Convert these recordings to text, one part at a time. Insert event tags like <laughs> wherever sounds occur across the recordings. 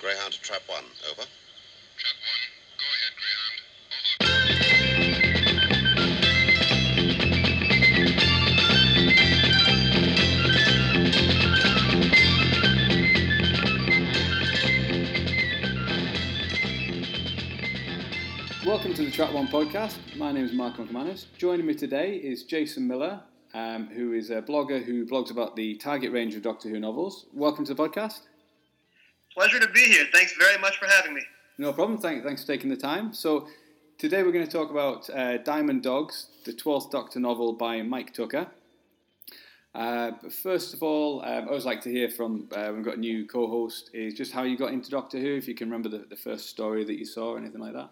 Greyhound to Trap 1. Over. Trap 1, go ahead, Greyhound. Over. Welcome to the Trap One podcast. My name is Mark McManus. Joining me today is Jason Miller, um, who is a blogger who blogs about the target range of Doctor Who novels. Welcome to the podcast. Pleasure to be here. Thanks very much for having me. No problem. Thank, thanks for taking the time. So, today we're going to talk about uh, Diamond Dogs, the 12th Doctor novel by Mike Tucker. Uh, but first of all, um, I always like to hear from, uh, we've got a new co host, is just how you got into Doctor Who, if you can remember the, the first story that you saw or anything like that.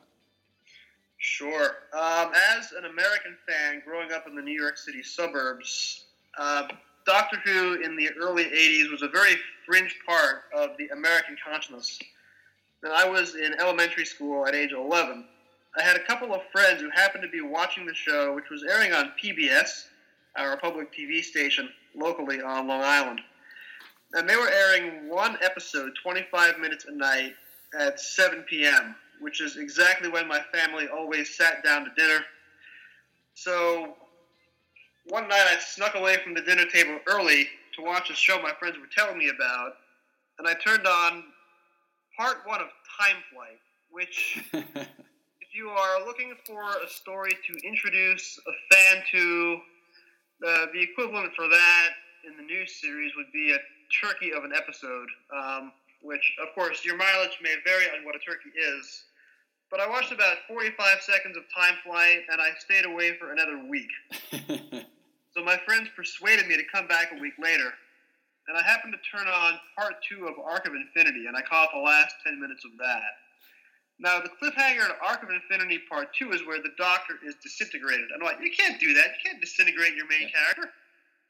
Sure. Um, as an American fan growing up in the New York City suburbs, uh, Doctor Who in the early 80s was a very fringe part of the American consciousness. When I was in elementary school at age 11, I had a couple of friends who happened to be watching the show, which was airing on PBS, our public TV station locally on Long Island. And they were airing one episode, 25 minutes a night, at 7 p.m., which is exactly when my family always sat down to dinner. So one night I snuck away from the dinner table early to watch a show my friends were telling me about, and I turned on part one of Time Flight, which, <laughs> if you are looking for a story to introduce a fan to, uh, the equivalent for that in the new series would be a turkey of an episode. Um, which, of course, your mileage may vary on what a turkey is. But I watched about 45 seconds of Time Flight, and I stayed away for another week. <laughs> So my friends persuaded me to come back a week later, and I happened to turn on part two of Arc of Infinity, and I caught the last 10 minutes of that. Now, the cliffhanger in Arc of Infinity Part 2 is where the Doctor is disintegrated. I'm like, you can't do that. You can't disintegrate your main character.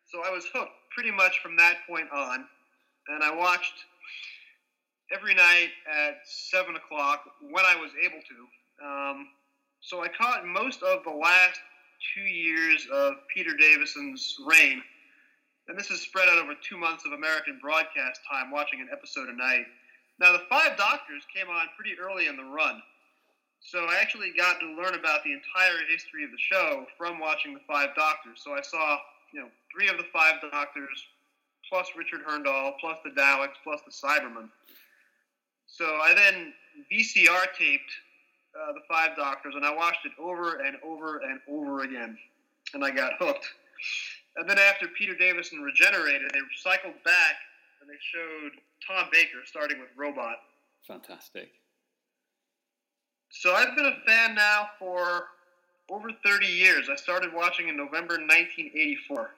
So I was hooked pretty much from that point on, and I watched every night at 7 o'clock when I was able to. Um, so I caught most of the last two years of Peter Davison's reign. And this is spread out over two months of American broadcast time, watching an episode a night. Now, the Five Doctors came on pretty early in the run. So I actually got to learn about the entire history of the show from watching the Five Doctors. So I saw, you know, three of the Five Doctors, plus Richard Hurndall, plus the Daleks, plus the Cybermen. So I then VCR taped uh, the Five Doctors, and I watched it over and over and over again, and I got <laughs> hooked. And then after Peter Davison regenerated, they cycled back and they showed Tom Baker starting with Robot. Fantastic. So I've been a fan now for over 30 years. I started watching in November 1984.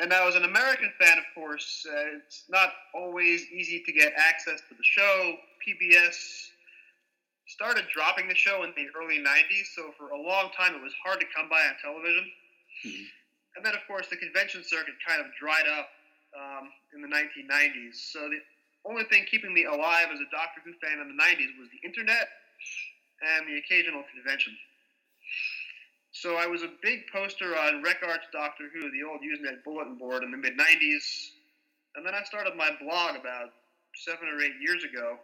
And now, as an American fan, of course, uh, it's not always easy to get access to the show. PBS started dropping the show in the early 90s, so for a long time it was hard to come by on television. Mhm. And then, of course, the convention circuit kind of dried up um, in the 1990s. So the only thing keeping me alive as a Doctor Who fan in the 90s was the internet and the occasional convention. So I was a big poster on Recart's Doctor Who, the old Usenet bulletin board in the mid 90s. And then I started my blog about seven or eight years ago.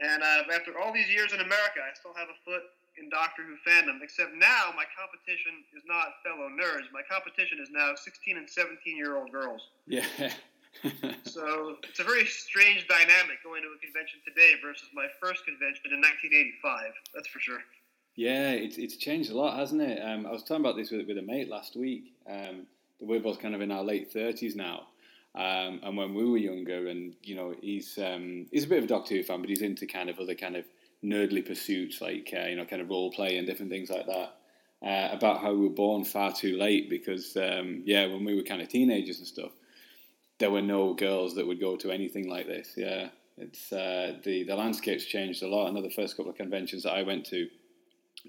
And uh, after all these years in America, I still have a foot in Doctor Who fandom, except now my competition is not fellow nerds. My competition is now 16 and 17 year old girls. Yeah. <laughs> So it's a very strange dynamic going to a convention today versus my first convention in 1985. That's for sure. Yeah, it's it's changed a lot, hasn't it? Um, I was talking about this with, with a mate last week. Um, that we're both kind of in our late thirties now, um, and when we were younger, and you know, he's um, he's a bit of a Doctor Who fan, but he's into kind of other kind of nerdly pursuits, like uh, you know, kind of role play and different things like that. Uh, about how we were born far too late because um, yeah, when we were kind of teenagers and stuff, there were no girls that would go to anything like this. Yeah, it's uh, the the landscape's changed a lot. I know the first couple of conventions that I went to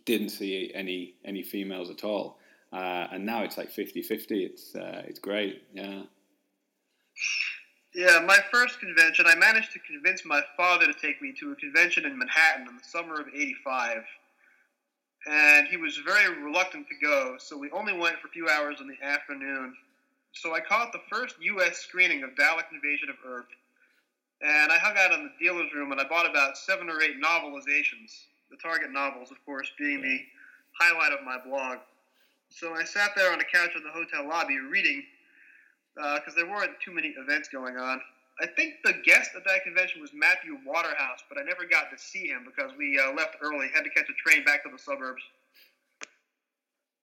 didn't see any any females at all, uh, and now it's like 50-50. It's uh, it's great. Yeah. Yeah, my first convention, I managed to convince my father to take me to a convention in Manhattan in the summer of 85. And he was very reluctant to go, so we only went for a few hours in the afternoon. So I caught the first U.S. screening of Dalek Invasion of Earth. and I hung out in the dealer's room and I bought about seven or eight novelizations. The Target novels, of course, being the highlight of my blog. So I sat there on the couch in the hotel lobby reading because there weren't too many events going on. I think the guest at that convention was Matthew Waterhouse, but I never got to see him because we uh, left early, had to catch a train back to the suburbs.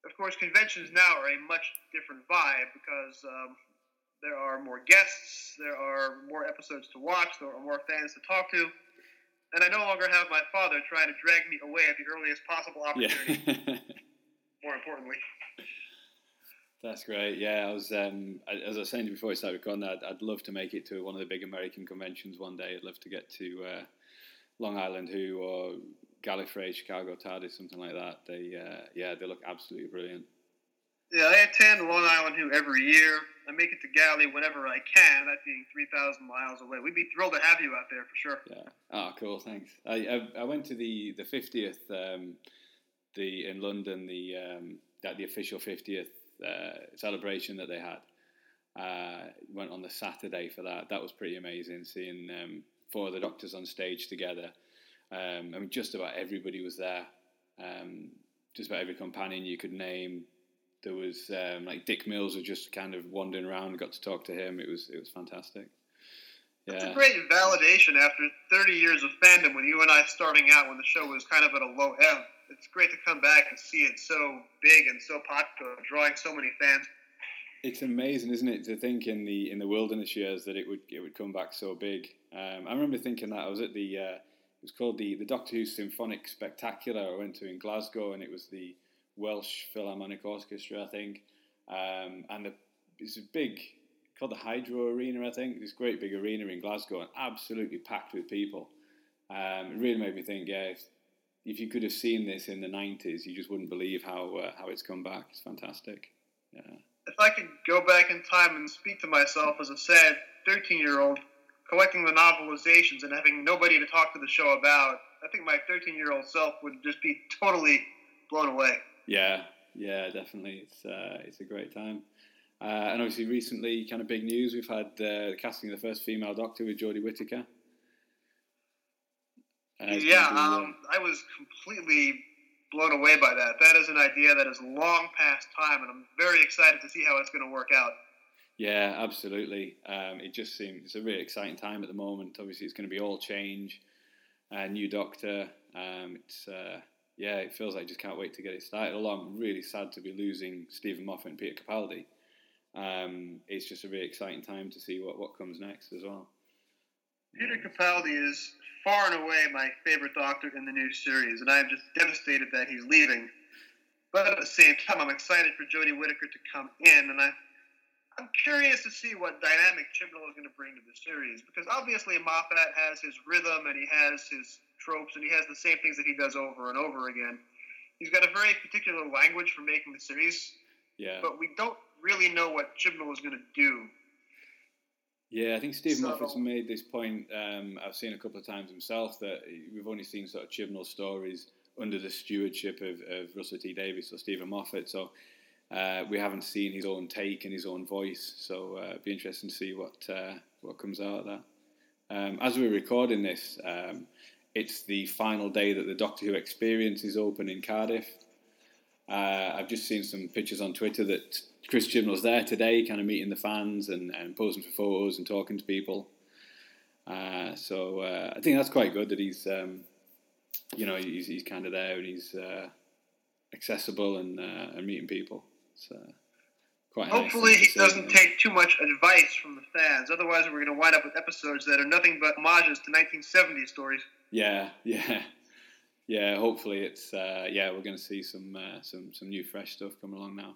Of course, conventions now are a much different vibe because um, there are more guests, there are more episodes to watch, there are more fans to talk to, and I no longer have my father trying to drag me away at the earliest possible opportunity. Yeah. <laughs> More importantly, That's great. Yeah, I was um, I- as I was saying before we started recording, I'd, I'd love to make it to one of the big American conventions one day. I'd love to get to uh, Long Island Who or Gallifrey, Chicago TARDIS, something like that. They uh, yeah, they look absolutely brilliant. yeah, I attend Long Island Who every year. I make it to Gally whenever I can, that being 3,000 miles away. We'd be thrilled to have you out there for sure. Yeah. Oh, cool. Thanks. I I, I went to the the fiftieth um, the in London the um, that the official fiftieth uh, celebration that they had. Uh, went on the Saturday for that. That was pretty amazing seeing um, four of the Doctors on stage together. Um, I mean, just about everybody was there. Um, just about every companion you could name. There was um, like Dick Mills was just kind of wandering around. Got to talk to him. It was it was fantastic. It's a great validation after 30 years of fandom when you and I starting out when the show was kind of at a low ebb. It's great to come back and see it so big and so popular, drawing so many fans. It's amazing, isn't it, to think in the in the wilderness years that it would it would come back so big. Um, I remember thinking that I was at the uh, it was called the the Doctor Who Symphonic Spectacular. I went to in Glasgow, and it was the Welsh Philharmonic Orchestra, I think, um, and the, it's a big called the Hydro Arena, I think. This great big arena in Glasgow, and absolutely packed with people. Um, it really made me think, yeah, if, if you could have seen this in the '90s, you just wouldn't believe how uh, how it's come back. It's fantastic. Yeah. If I could go back in time and speak to myself as a sad 13 year old, collecting the novelizations and having nobody to talk to the show about, I think my 13 year old self would just be totally blown away. Yeah, yeah, definitely. It's uh, it's a great time. Uh, and obviously, recently, kind of big news. We've had uh, the casting of the first female Doctor with Jodie Whittaker. Yeah, um, I was completely blown away by that. That is an idea that is long past time, and I'm very excited to see how it's going to work out. yeah, absolutely. Um, it just seems it's a really exciting time at the moment. Obviously, it's going to be all change, uh, new Doctor. Um, it's uh, yeah, it feels like I just can't wait to get it started. Although I'm really sad to be losing Steven Moffat and Peter Capaldi. Um, it's just a really exciting time to see what, what comes next as well. Peter Capaldi is far and away my favorite Doctor in the new series, and I'm just devastated that he's leaving. But at the same time, I'm excited for Jodie Whittaker to come in, and I, I'm curious to see what dynamic Chibnall is going to bring to the series, because obviously Moffat has his rhythm and he has his tropes, and he has the same things that he does over and over again. He's got a very particular language for making the series, Yeah. but we don't really know what Chibnall is going to do. Yeah, I think Steve So- Moffat's made this point. Um, I've seen a couple of times himself that we've only seen sort of Chibnall stories under the stewardship of, of Russell T Davies or Steven Moffat. So uh, we haven't seen his own take and his own voice. So uh, it'd be interesting to see what uh, what comes out of that. Um, as we're recording this, um, it's the final day that the Doctor Who Experience is open in Cardiff. Uh, I've just seen some pictures on Twitter that Chris Chibnall's there today, kind of meeting the fans and, and posing for photos and talking to people. Uh, so uh, I think that's quite good that he's, um, you know, he's, he's kind of there and he's uh, accessible and, uh, and meeting people. So quite. a nice Hopefully, he doesn't take too much advice from the fans. Otherwise, we're going to wind up with episodes that are nothing but homages to 1970s stories. Yeah, <laughs> yeah, yeah. Hopefully, it's uh, yeah. We're going to see some uh, some some new fresh stuff coming along now.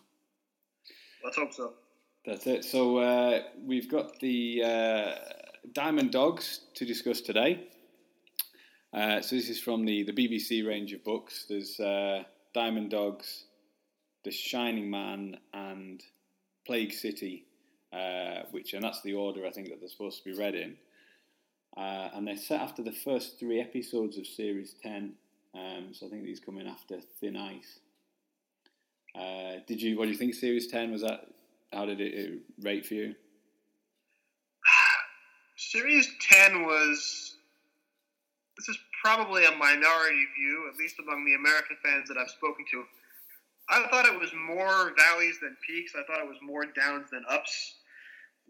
Let's hope so. That's it. So uh, we've got the uh, Diamond Dogs to discuss today. Uh, so this is from the, the BBC range of books. There's uh, Diamond Dogs, The Shining Man, and Plague City, uh, which and that's the order I think that they're supposed to be read in. Uh, and they're set after the first three episodes of Series Ten. Um, so I think these come in after Thin Ice. Uh, did you? What do you think? Series Ten was that? How did it, it rate for you? Series 10 was. This is probably a minority view, at least among the American fans that I've spoken to. I thought it was more valleys than peaks. I thought it was more downs than ups.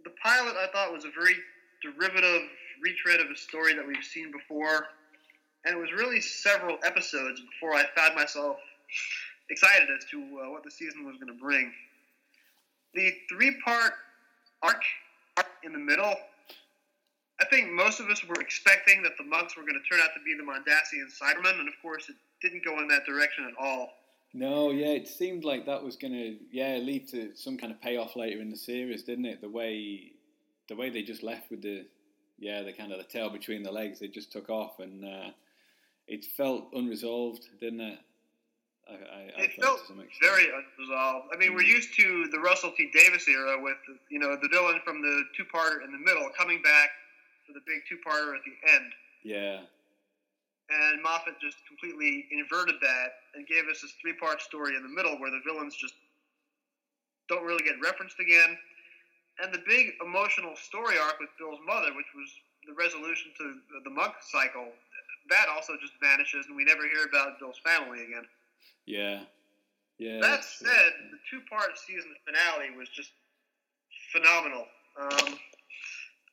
The pilot, I thought, was a very derivative retread of a story that we've seen before. And it was really several episodes before I found myself excited as to uh, what the season was going to bring. The three part arc in the middle, I think most of us were expecting that the monks were going to turn out to be the Mondasian Cybermen, and of course, it didn't go in that direction at all. No, yeah, it seemed like that was going to yeah lead to some kind of payoff later in the series, didn't it? The way the way they just left with the yeah the kind of the tail between the legs, they just took off, and uh, it felt unresolved, didn't it? I, I, I it felt very unresolved. I mean, we're Mm. used to the Russell T Davies era with you know the villain from the two-parter in the middle coming back for the big two-parter at the end, Yeah, and Moffat just completely inverted that and gave us this three-part story in the middle where the villains just don't really get referenced again, and the big emotional story arc with Bill's mother, which was the resolution to the monk cycle, that also just vanishes, and we never hear about Bill's family again. yeah, yeah. That that's true. said, the two-part season finale was just phenomenal. Um,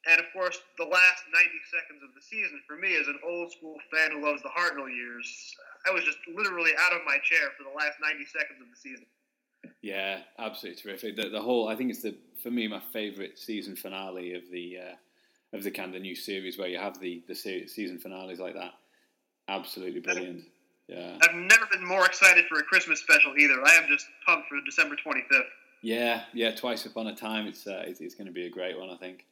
and of course, the last 90 seconds of the season, for me, as an old school fan who loves the Hartnell years, I was just literally out of my chair for the last 90 seconds of the season. Yeah, absolutely terrific. The, the whole, I think it's the for me my favourite season finale of the uh, of the kind of new series where you have the the se- season finales like that. Absolutely brilliant. Yeah, I've never been more excited for a Christmas special either. I am just pumped for December 25th. yeah, yeah. Twice upon a time, it's uh, it's, it's going to be a great one, I think.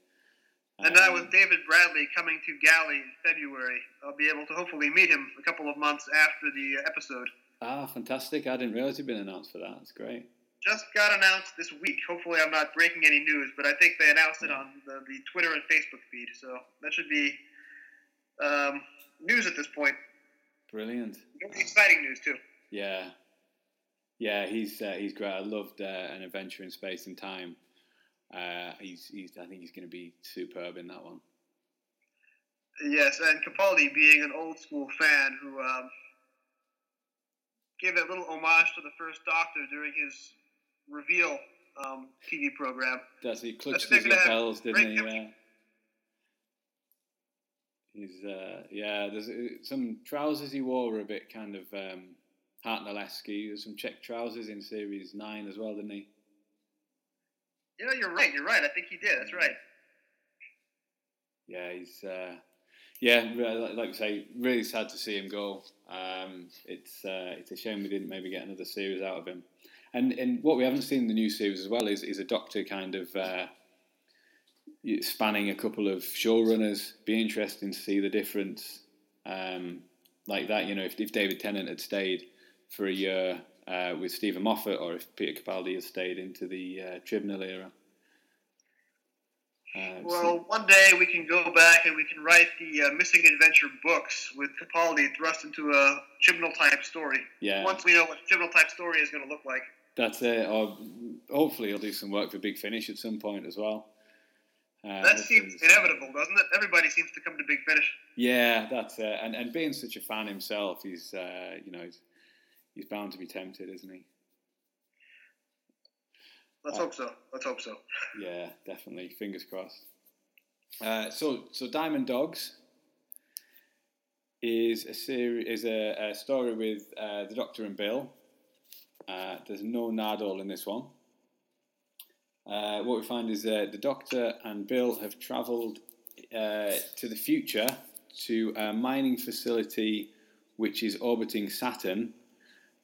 And now Um, with David Bradley coming to Gally in February, I'll be able to hopefully meet him a couple of months after the uh, episode. ah, fantastic! I didn't realise it'd been announced for that. That's great. just got announced this week. Hopefully, I'm not breaking any news, but I think they announced it on the, the Twitter and Facebook feed. So that should be um, news at this point. Brilliant. Exciting news too. Yeah, yeah. He's uh, he's great. I loved uh, an adventure in space and time. Uh, he's, he's I think he's going to be superb in that one. Yes, and Capaldi being an old school fan who um, gave that little homage to the first Doctor during his reveal um, TV program. Does he clutched they're his lapels, didn't he? Yeah. He's uh, yeah. There's uh, some trousers he wore were a bit kind of um, Hartnell-esque. There's some check trousers in series nine as well, didn't he? Yeah, you're right. You're right. I think he did. That's right. Yeah, he's uh, yeah. Like like I say, really sad to see him go. Um, it's uh, it's a shame we didn't maybe get another series out of him. And and what we haven't seen in the new series as well is is a Doctor kind of. Uh, spanning a couple of showrunners. Be interesting to see the difference, um, like that. You know, if, if David Tennant had stayed for a year uh, with Steven Moffat, or if Peter Capaldi had stayed into the uh, Chibnall era. So- Well, one day we can go back and we can write the uh, Missing Adventure books with Capaldi thrust into a Chibnall type story. yeah, Once we know what Chibnall type story is going to look like. that's it. Or hopefully he'll do some work for Big Finish at some point as well. Uh, That seems there's- inevitable, doesn't it? Everybody seems to come to Big Finish. Yeah, that's it. And and being such a fan himself, he's uh, you know he's, he's bound to be tempted, isn't he? Let's Uh, hope so. Let's hope so. Yeah, definitely. Fingers crossed. Uh, so, so Diamond Dogs is a series is a, a story with uh, the Doctor and Bill. Uh, there's no Nardole in this one. Uh, what we find is that the Doctor and Bill have travelled uh, to the future to a mining facility which is orbiting Saturn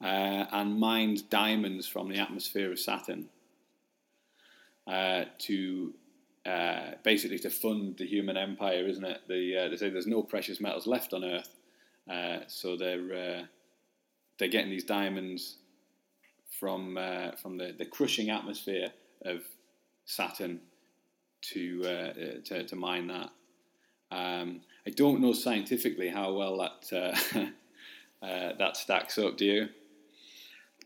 uh, and mined diamonds from the atmosphere of Saturn uh, to uh, basically to fund the human empire, isn't it? The, uh, they say there's no precious metals left on Earth, uh, so they're uh, they're getting these diamonds from uh, from the, the crushing atmosphere of Saturn to uh, to, to mine that. Um, I don't know scientifically how well that uh, <laughs> uh, that stacks up. Do you?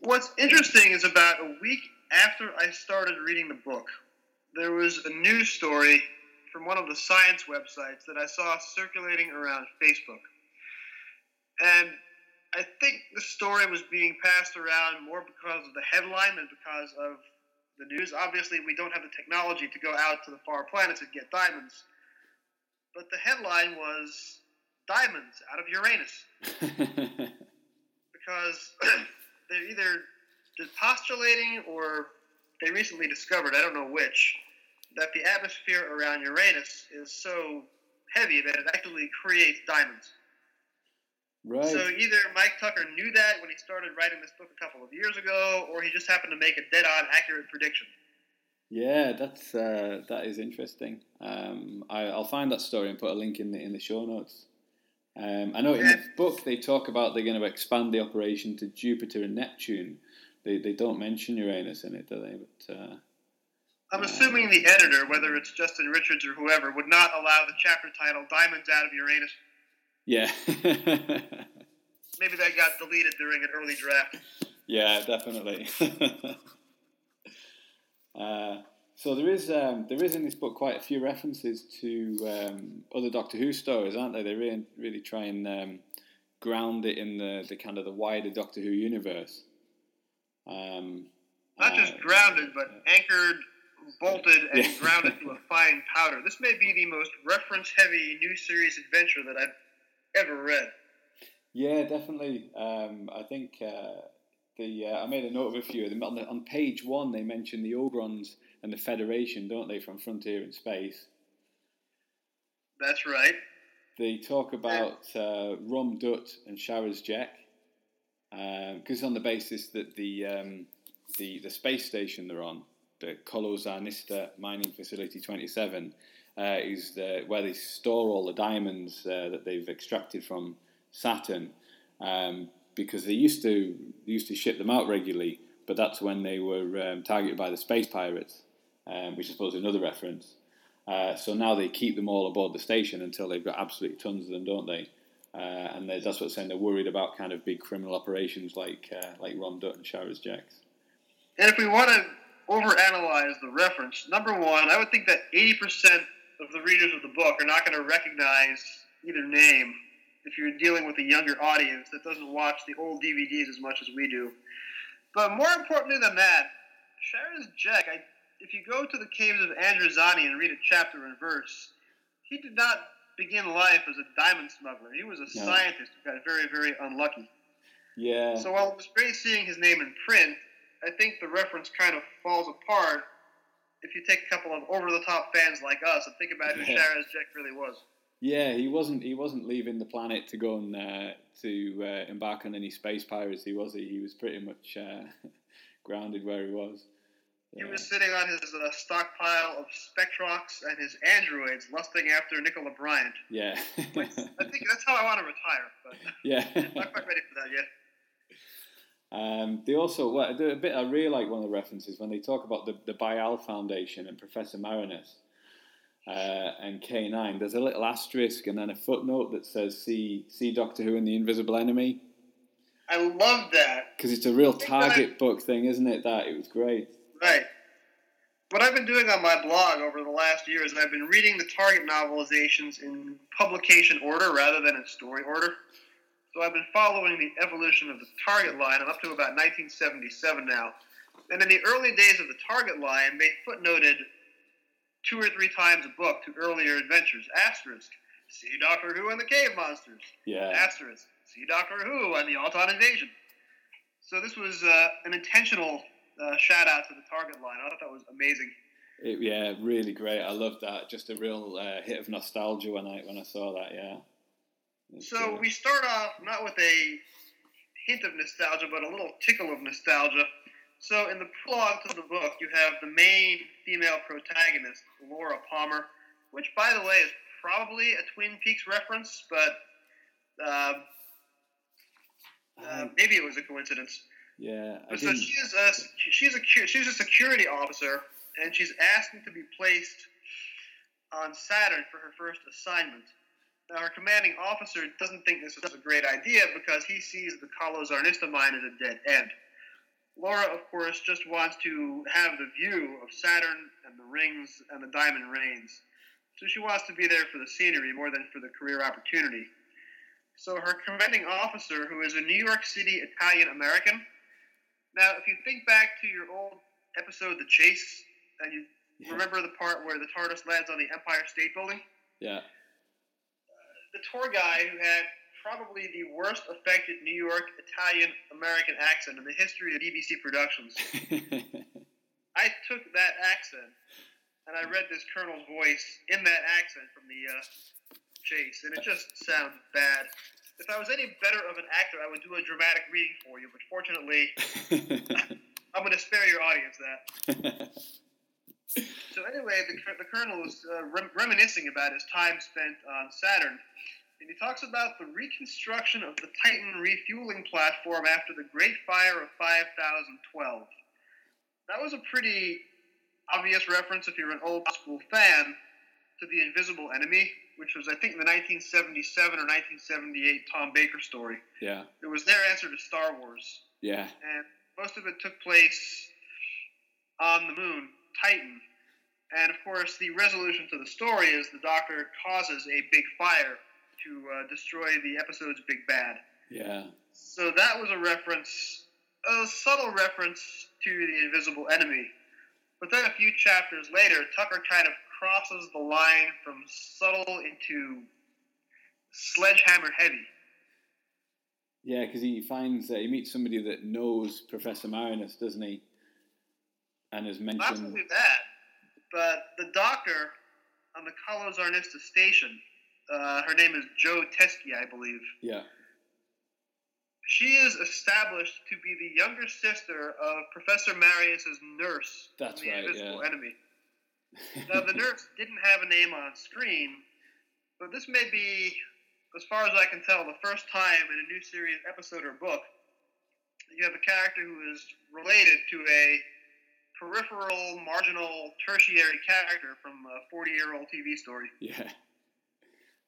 What's interesting is about a week after I started reading the book, there was a news story from one of the science websites that I saw circulating around Facebook. And I think the story was being passed around more because of the headline than because of the news. Obviously, we don't have the technology to go out to the far planets and get diamonds. But the headline was Diamonds out of Uranus. <laughs> because <clears throat> they're either postulating or they recently discovered, I don't know which, that the atmosphere around Uranus is so heavy that it actually creates diamonds. Right. So either Mike Tucker knew that when he started writing this book a couple of years ago, or he just happened to make a dead-on accurate prediction. Yeah, that's uh, that is interesting. Um, I, I'll find that story and put a link in the in the show notes. Um, I know in the book they talk about they're going to expand the operation to Jupiter and Neptune. They they don't mention Uranus in it, do they? But uh, I'm assuming the editor, whether it's Justin Richards or whoever, would not allow the chapter title "Diamonds Out of Uranus." Yeah, <laughs> Maybe that got deleted during an early draft. yeah, definitely. <laughs> uh, so there is um, there is in this book quite a few references to um, other Doctor Who stories, aren't they? They really really try and um, ground it in the, the kind of the wider Doctor Who universe. Um, Not just uh, grounded, but anchored, bolted, and Yeah. grounded to a <laughs> fine powder. This may be the most reference-heavy new series adventure that I've ever read. Yeah, definitely. Um, I think uh, the uh, I made a note of a few of them. On, the, on page one, they mention the Ogrons and the Federation, don't they, from Frontier in Space? That's right. They talk about uh, Rohm-Dutt and Sharaz Jek, because on the basis that the, um, the the space station they're on, the Kolozarnista Mining Facility 27, uh, is the, where they store all the diamonds uh, that they've extracted from Saturn. Um, because they used to they used to ship them out regularly, but that's when they were um, targeted by the space pirates, um, which I suppose is another reference. Uh, so now they keep them all aboard the station until they've got absolutely tons of them, don't they? Uh, and that's what's saying they're worried about kind of big criminal operations like uh, like Rohm-Dutt and Sharaz Jeks. And if we want to overanalyze the reference, number one, I would think that 80% of the readers of the book are not going to recognize either name if you're dealing with a younger audience that doesn't watch the old DVDs as much as we do. But more importantly than that, Sharaz Jek, I, if you go to the caves of Androzani and read a chapter and verse, he did not begin life as a diamond smuggler. He was a No. scientist who got very, very unlucky. Yeah, So while it was great seeing his name in print, I think the reference kind of falls apart if you take a couple of over-the-top fans like us and think about who Yeah. Sharaz Jek really was. yeah, he wasn't he wasn't leaving the planet to go and uh, to uh, embark on any space piracy, was he? He was pretty much uh, <laughs> grounded where he was. He was sitting on his uh, stockpile of Spectrox and his androids, lusting after Nicola Bryant. Yeah. I <laughs> think that's how I want to retire, but yeah. <laughs> not quite ready for that yet. Um, they also, well, a bit I really like one of the references when they talk about the, the Bi-Al Foundation and Professor Marinus uh, and K9. There's a little asterisk and then a footnote that says "See, see Doctor Who and the Invisible Enemy" I love that. because it's a real that I- target book thing, isn't it? That it was great. Right. What I've been doing on my blog over the last year is I've been reading the Target novelizations in publication order rather than in story order. So I've been following the evolution of the Target line. I'm up to about 1977 now. And in the early days of the Target line, they footnoted two or three times a book to earlier adventures. Asterisk, see Doctor Who and the Cave Monsters. Yeah, Asterisk, see Doctor Who and the Auton Invasion. So this was uh, an intentional uh, shout out to the Target line. I thought that was amazing. it, yeah, really great. I loved that. Just a real uh, hit of nostalgia when I when I saw that. Yeah. So we start off not with a hint of nostalgia, but a little tickle of nostalgia. So in the prologue to the book, you have the main female protagonist, Laura Palmer, which, by the way, is probably a Twin Peaks reference, but uh, uh, maybe it was a coincidence. yeah, I so she's a she's a she's a security officer, and she's asking to be placed on Saturn for her first assignment. Now, her commanding officer doesn't think this is a great idea because he sees the Kalos Arnista mine as a dead end. Laura, of course, just wants to have the view of Saturn and the rings and the diamond rains. So she wants to be there for the scenery more than for the career opportunity. So her commanding officer, who is a New York City Italian American. Now, if you think back to your old episode, The Chase, and you Yeah. remember the part where the TARDIS lands on the Empire State Building, Yeah. The tour guy who had probably the worst affected New York Italian American accent in the history of BBC productions. <laughs> I took that accent and I read this colonel's voice in that accent from the uh, chase, and it just sounds bad. If I was any better of an actor, I would do a dramatic reading for you, but fortunately, <laughs> I'm going to spare your audience that. <laughs> So anyway, the, the colonel was uh, rem- reminiscing about his time spent on Saturn, and he talks about the reconstruction of the Titan refueling platform after the Great Fire of 5012. That was a pretty obvious reference if you're an old school fan to the Invisible Enemy, which was I think the 1977 or 1978 Tom Baker story. yeah. It was their answer to Star Wars Yeah. and most of it took place on the moon, Titan. And of course, the resolution to the story is the Doctor causes a big fire to uh, destroy the episode's big bad. Yeah. So that was a reference, a subtle reference to the invisible enemy. But then a few chapters later, Tucker kind of crosses the line from subtle into sledgehammer heavy. Yeah, because he finds that he meets somebody that knows Professor Marinus, doesn't he? And Not mentioned. only that, but the doctor on the Kalos Arnista station, uh, her name is Joe Teske, I believe. Yeah. She is established to be the younger sister of Professor Marius's nurse That's from the right, Invisible yeah. Enemy. <laughs> Now, the nurse didn't have a name on screen, but this may be, as far as I can tell, the first time in a new series episode or book you have a character who is related to a peripheral, marginal, tertiary character from a 40 year old TV story. Yeah.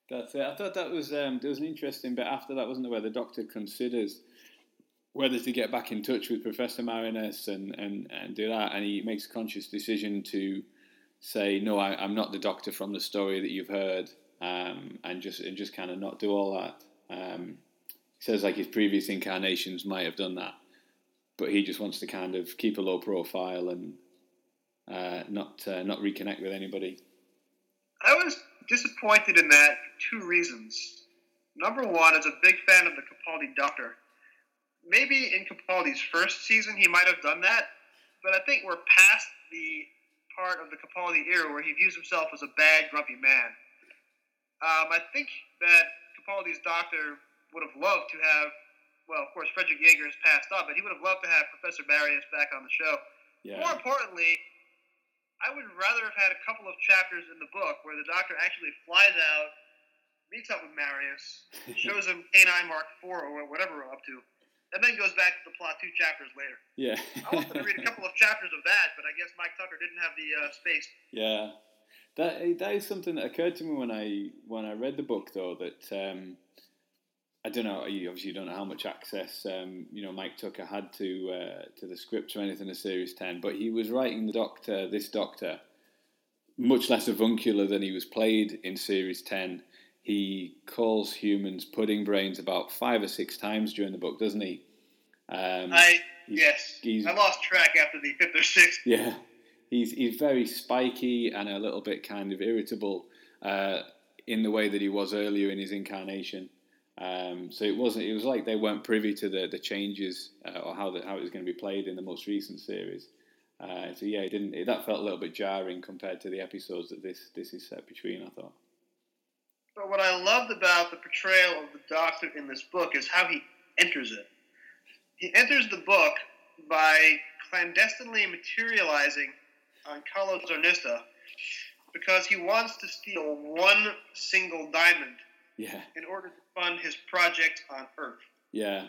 That's it. I thought that was um, there was an interesting bit after that, wasn't there, where the doctor considers whether to get back in touch with Professor Marinus and, and, and do that, and he makes a conscious decision to say, "No, I, I'm not the doctor from the story that you've heard," um, and just and just kind of not do all that. Um, he says like his previous incarnations might have done that, but he just wants to kind of keep a low profile and uh, not uh, not reconnect with anybody. I was disappointed in that for two reasons. Number one, as a big fan of the Capaldi Doctor, maybe in Capaldi's first season he might have done that, but I think we're past the part of the Capaldi era where he views himself as a bad, grumpy man. Um, I think that Capaldi's Doctor would have loved to have, well, of course, Frederick Jaeger has passed on, but he would have loved to have Professor Marius back on the show. Yeah. More importantly, I would rather have had a couple of chapters in the book where the Doctor actually flies out, meets up with Marius, <laughs> shows him K9 Mark IV or whatever we're up to, and then goes back to the plot two chapters later. Yeah. I wanted to read a couple of <laughs> chapters of that, but I guess Mike Tucker didn't have the uh, space. yeah. That that is something that occurred to me when I when I read the book though that um, I don't know you obviously don't know how much access um, you know Mike Tucker had to uh, to the scripts or anything of Series Ten, but he was writing the Doctor this Doctor much less avuncular than he was played in Series Ten. He calls humans pudding brains about five or six times during the book, doesn't he? Um, I he's- yes, he's- I lost track after the fifth or sixth. <laughs> Yeah, he's he's very spiky and a little bit kind of irritable uh, in the way that he was earlier in his incarnation. Um, so it wasn't. It was like they weren't privy to the the changes uh, or how the, how it was going to be played in the most recent series. Uh, so yeah, it didn't. It, that felt a little bit jarring compared to the episodes that this this is set between. I thought. But what I loved about the portrayal of the Doctor in this book is how he enters it. He enters the book by clandestinely materializing on Carlos Zornista because he wants to steal one single diamond Yeah, in order to fund his project on Earth, yeah,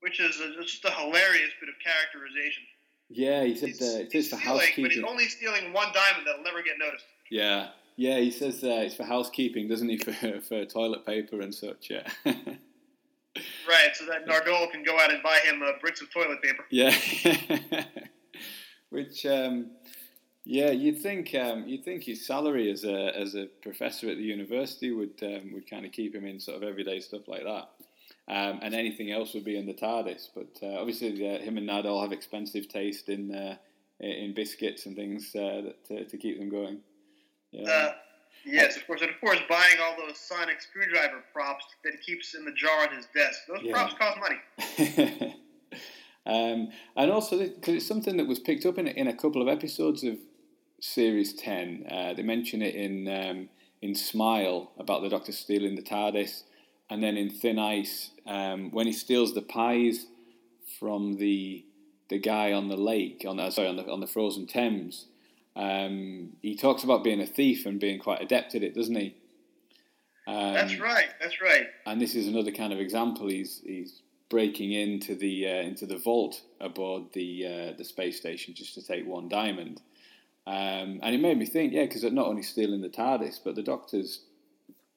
which is a, just a hilarious bit of characterization. yeah. He said uh, it he's for stealing, but he's only stealing one diamond that'll never get noticed. Yeah, yeah. He says uh, it's for housekeeping, doesn't he? For <laughs> for toilet paper and such. Yeah. <laughs> Right, so that Nardole can go out and buy him uh, bricks of toilet paper. Yeah. <laughs> Which, um, Yeah, you'd think um, you'd think his salary as a as a professor at the university would um, would kind of keep him in sort of everyday stuff like that, um, and anything else would be in the TARDIS. But uh, obviously, uh, him and Nardole have expensive taste in uh, in biscuits and things uh, that, to, to keep them going. Yeah. Uh, yes, of course, and of course, buying all those sonic screwdriver props that he keeps in the jar on his desk. Those Yeah. props cost money. <laughs> um, and also because it's something that was picked up in in a couple of episodes of series ten. Uh, they mention it in um, in Smile about the Doctor stealing the TARDIS, and then in Thin Ice um, when he steals the pies from the the guy on the lake on the, sorry on the on the frozen Thames. Um, he talks about being a thief and being quite adept at it, doesn't he? Um, that's right. That's right. and this is another kind of example. He's he's breaking into the uh, into the vault aboard the uh, the space station just to take one diamond. Um, and it made me think, yeah, because not only stealing the TARDIS, but the Doctor's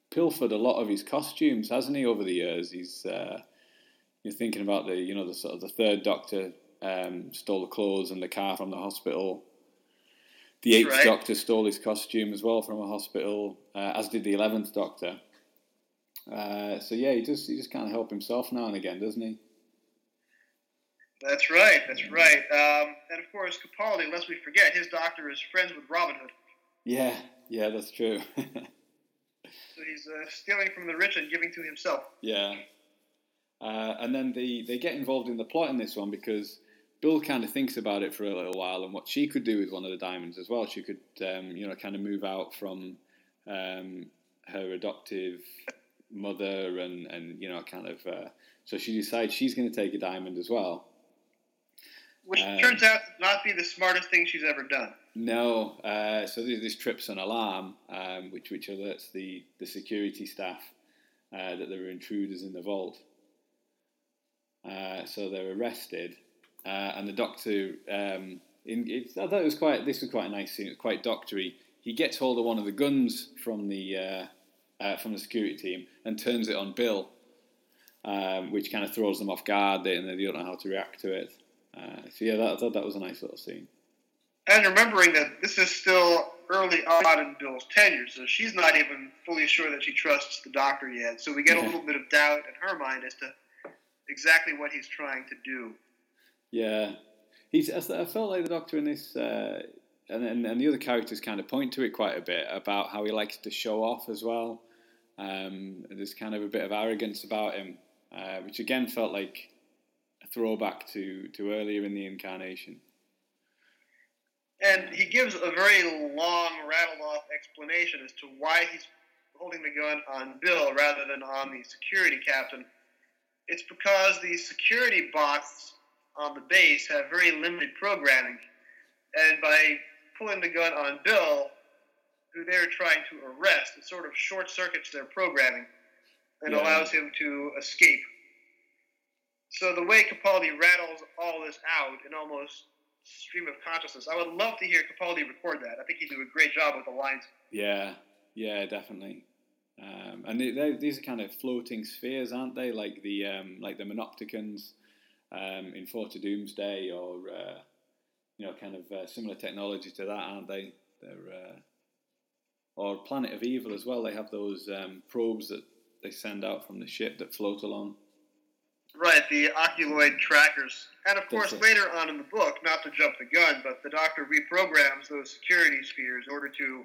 pilfered a lot of his costumes, hasn't he? Over the years, he's uh, you're thinking about the you know the sort of the third Doctor um, stole the clothes and the car from the hospital. The eighth Right. Doctor stole his costume as well from a hospital, uh, as did the eleventh Doctor. Uh, so yeah, he just he just can't help himself now and again, doesn't he? That's right. That's right. Um, and of course, Capaldi. Lest we forget, his doctor is friends with Robin Hood, Yeah, yeah, that's true. <laughs> so he's uh, stealing from the rich and giving to himself. yeah, uh, and then they they get involved in the plot in this one because Bill kind of thinks about it for a little while and what she could do with one of the diamonds as well. She could um, you know kind of move out from um, her adoptive mother and and you know kind of uh, so she decides she's going to take a diamond as well. Which Um, turns out not be the smartest thing she's ever done. No, uh, so this, this trips an alarm, um, which which alerts the, the security staff uh, that there are intruders in the vault. Uh, so they're arrested, uh, and the doctor. Um, in, it's, I thought it was quite. This was quite a nice scene. It was quite doctory. He gets hold of one of the guns from the uh, uh, from the security team and turns it on Bill, um, which kind of throws them off guard, and they don't know how to react to it. Uh, so yeah, that, I thought that was a nice little scene. And remembering that this is still early on in Bill's tenure, so she's not even fully sure that she trusts the doctor yet. So we get a little bit of doubt in her mind as to exactly what he's trying to do. Yeah, he's. I I felt like the Doctor in this, uh, and, and and the other characters kind of point to it quite a bit about how he likes to show off as well. Um, there's kind of a bit of arrogance about him, uh, which again felt like throwback to to earlier in the incarnation. And he gives a very long, rattled off explanation as to why he's holding the gun on Bill rather than on the security captain. It's because the security bots on the base have very limited programming. And by pulling the gun on Bill, who they're trying to arrest, it sort of short circuits their programming and Yeah. allows him to escape. So the way Capaldi rattles all this out in almost stream of consciousness, I would love to hear Capaldi record that. I think he'd do a great job with the lines. Yeah, yeah, definitely. Um, and they, they, these are kind of floating spheres, aren't they? Like the um, like the Monopticons um, in Four to Doomsday, or uh, you know, kind of uh, similar technology to that, aren't they? They're uh, or Planet of Evil as well. They have those um, probes that they send out from the ship that float along. Right, the oculoid trackers. And of course, later on in the book, not to jump the gun, but the Doctor reprograms those security spheres in order to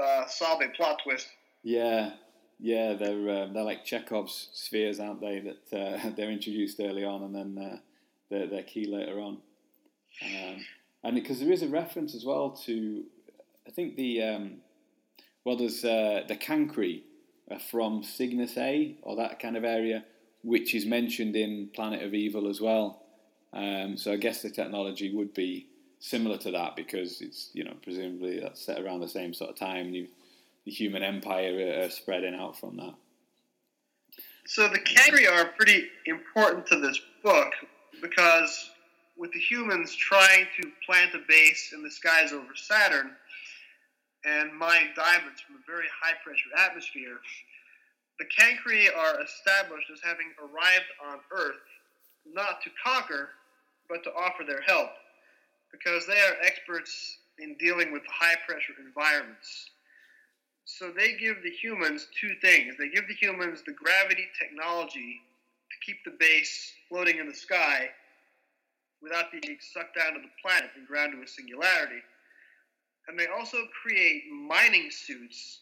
uh, solve a plot twist. Yeah, yeah, they're um, they're like Chekhov's spheres, aren't they? That uh, <laughs> they're introduced early on, and then uh, they're they're key later on. Um, and because there is a reference as well to, I think the um, well, there's uh, the Cancri uh, from Cygnus A or that kind of area, which is mentioned in Planet of Evil as well. Um, so I guess the technology would be similar to that because it's you know presumably that's set around the same sort of time. You, the human empire are, spreading out from that. So the Cancri are pretty important to this book because with the humans trying to plant a base in the skies over Saturn and mine diamonds from a very high pressure atmosphere, the Cancri are established as having arrived on Earth not to conquer, but to offer their help because they are experts in dealing with high pressure environments. So they give the humans two things. They give the humans the gravity technology to keep the base floating in the sky without being sucked down to the planet and ground to a singularity. And they also create mining suits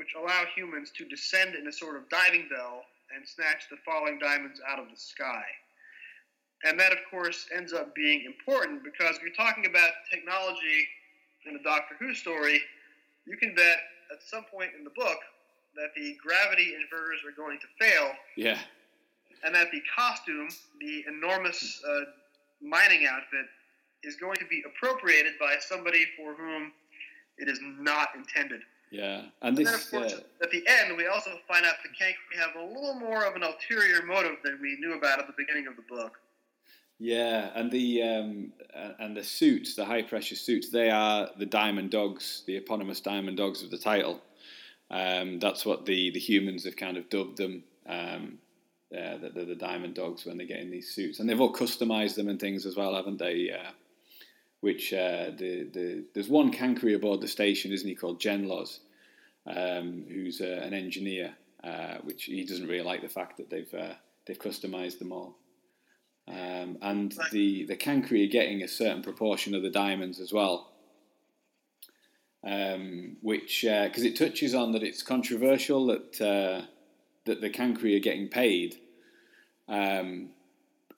which allow humans to descend in a sort of diving bell and snatch the falling diamonds out of the sky. And that, of course, ends up being important because if you're talking about technology in a Doctor Who story, you can bet at some point in the book that the gravity inverters are going to fail Yeah. and that the costume, the enormous uh, mining outfit, is going to be appropriated by somebody for whom it is not intended. Yeah. And And then, this. of course, Uh, at the end, we also find out the Cancri have a little more of an ulterior motive than we knew about at the beginning of the book. Yeah, and the um, and the suits, the high pressure suits, they are the diamond dogs, the eponymous diamond dogs of the title. Um, that's what the, the humans have kind of dubbed them. Um, uh, the, the, the diamond dogs when they get in these suits, and they've all customized them and things as well, haven't they? Uh, which uh, the the there's one Cancri aboard the station, isn't he, called Genlos, um, who's uh, an engineer, uh, which he doesn't really like the fact that they've uh, they've customized them all. Um, and the the Cancri are getting a certain proportion of the diamonds as well, um, which because it touches on that it's controversial that uh, that the Cancri are getting paid, um,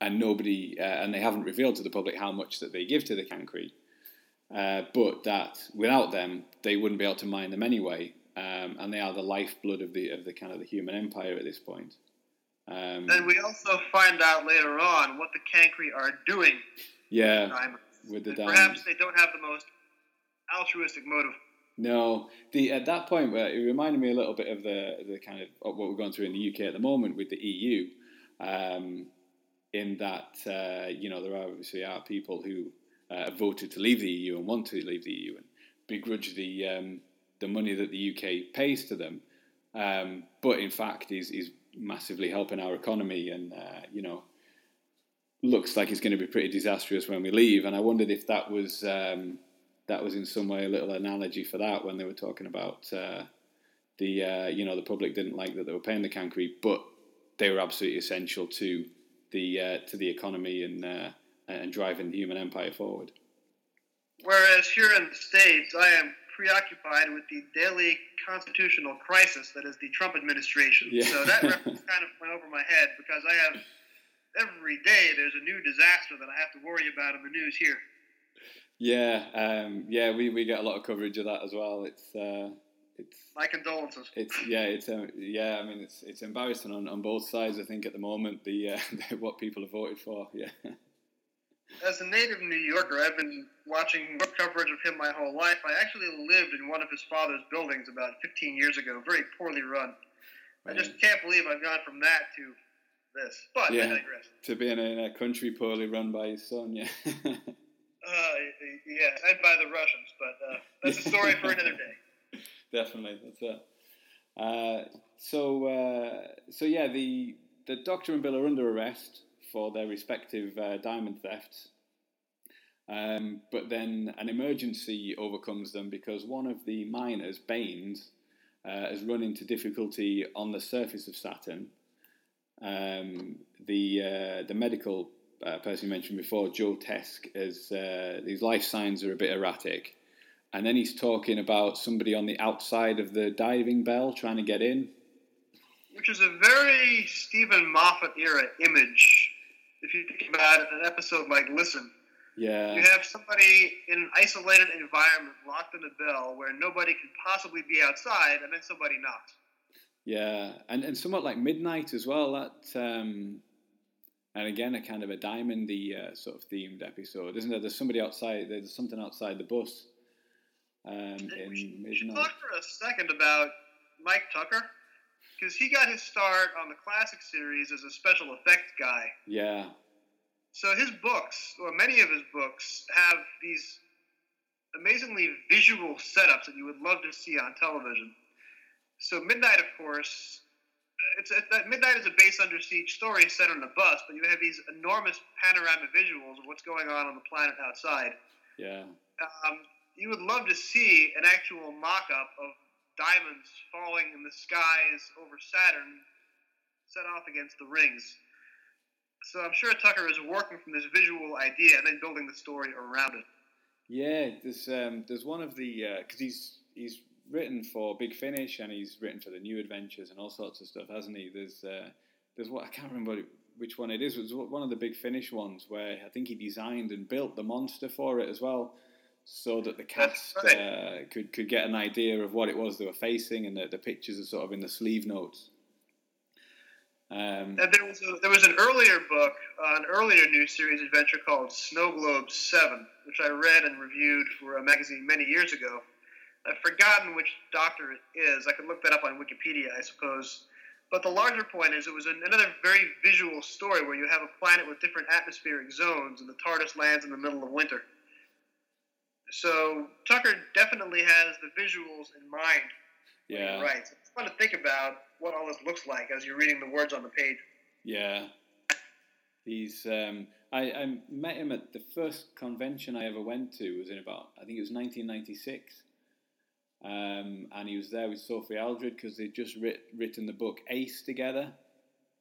and nobody uh, and they haven't revealed to the public how much that they give to the Cancri, uh, but that without them they wouldn't be able to mine them anyway, um, and they are the lifeblood of the of the kind of the human empire at this point. Um, And we also find out later on what the Cancri are doing yeah, with diamonds. with the. Perhaps they don't have the most altruistic motive. No, the at that point, where it reminded me a little bit of the the kind of of what we're going through in the UK at the moment with the EU, um, in that uh, you know there are obviously are people who uh, voted to leave the EU and want to leave the EU and begrudge the um, the money that the UK pays to them, um, but in fact is is massively helping our economy and uh, you know looks like it's going to be pretty disastrous when we leave. And I wondered if that was um, that was in some way a little analogy for that when they were talking about uh, the uh, you know the public didn't like that they were paying the Cancri, but they were absolutely essential to the uh, to the economy and uh, and driving the human empire forward. Whereas here in the States, I am preoccupied with the daily constitutional crisis that is the Trump administration. Yeah. So that reference <laughs> kind of went over my head because I have every day there's a new disaster that I have to worry about in the news here. Yeah, um, yeah, we, we get a lot of coverage of that as well. It's uh, it's My condolences. it's yeah it's uh, yeah I mean it's it's embarrassing on, on both sides I think at the moment the uh, <laughs> what people have voted for yeah As a native New Yorker, I've been watching coverage of him my whole life. I actually lived in one of his father's buildings about 15 years ago, very poorly run. I just can't believe I've gone from that to this. But Yeah. I digress. to being in a country poorly run by his son yeah <laughs> Uh, yes, and by the Russians, but uh, that's a story for another day. Definitely that's it. Uh, so uh, so yeah the the Doctor and Bill are under arrest for their respective uh, diamond thefts. Um, but then an emergency overcomes them because one of the miners, Baines, uh, has run into difficulty on the surface of Saturn. Um, the uh, the medical uh, person you mentioned before, Joe Tesk, is his life signs are a bit erratic, and then he's talking about somebody on the outside of the diving bell trying to get in. Which is a very Steven Moffat era image. If you think about it, an episode like Listen, Yeah, you have somebody in an isolated environment locked in a bell where nobody can possibly be outside, and then somebody knocks. Yeah, and and somewhat like Midnight as well. That um, and again a kind of a diamondy uh, sort of themed episode, isn't there? There's somebody outside. There's something outside the bus. Um, in we, should, we should Midnight. talk for a second about Mike Tucker, because he got his start on the classic series as a special effects guy. Yeah, So his books, or many of his books, have these amazingly visual setups that you would love to see on television. So Midnight, of course, it's, it's that Midnight is a base under siege story set on a bus, but you have these enormous panorama visuals of what's going on on the planet outside. yeah, Um, you would love to see an actual mock-up of diamonds falling in the skies over Saturn, set off against the rings. So I'm sure Tucker is working from this visual idea and then building the story around it. Yeah, there's um, there's one of the because he's he's written for Big Finish and he's written for the New Adventures and all sorts of stuff, hasn't he? There's uh, there's what I can't remember which one it is. It was one of the Big Finish ones where I think he designed and built the monster for it as well, so that the cast right. uh, could could get an idea of what it was they were facing, and the, the pictures are sort of in the sleeve notes. Um, And there was a, there was an earlier book, uh, an earlier new series adventure called Snow Globe Seven, which I read and reviewed for a magazine many years ago. I've forgotten which doctor it is. I could look that up on Wikipedia, I suppose. But the larger point is, it was an, another very visual story where you have a planet with different atmospheric zones, and the TARDIS lands in the middle of winter. So Tucker definitely has the visuals in mind when yeah, he writes. It's fun to think about what all this looks like as you're reading the words on the page. Yeah. He's. Um, I, I met him at the first convention I ever went to. Was in about I think it was 1996, um, and he was there with Sophie Aldred because they'd just writ, written the book Ace together.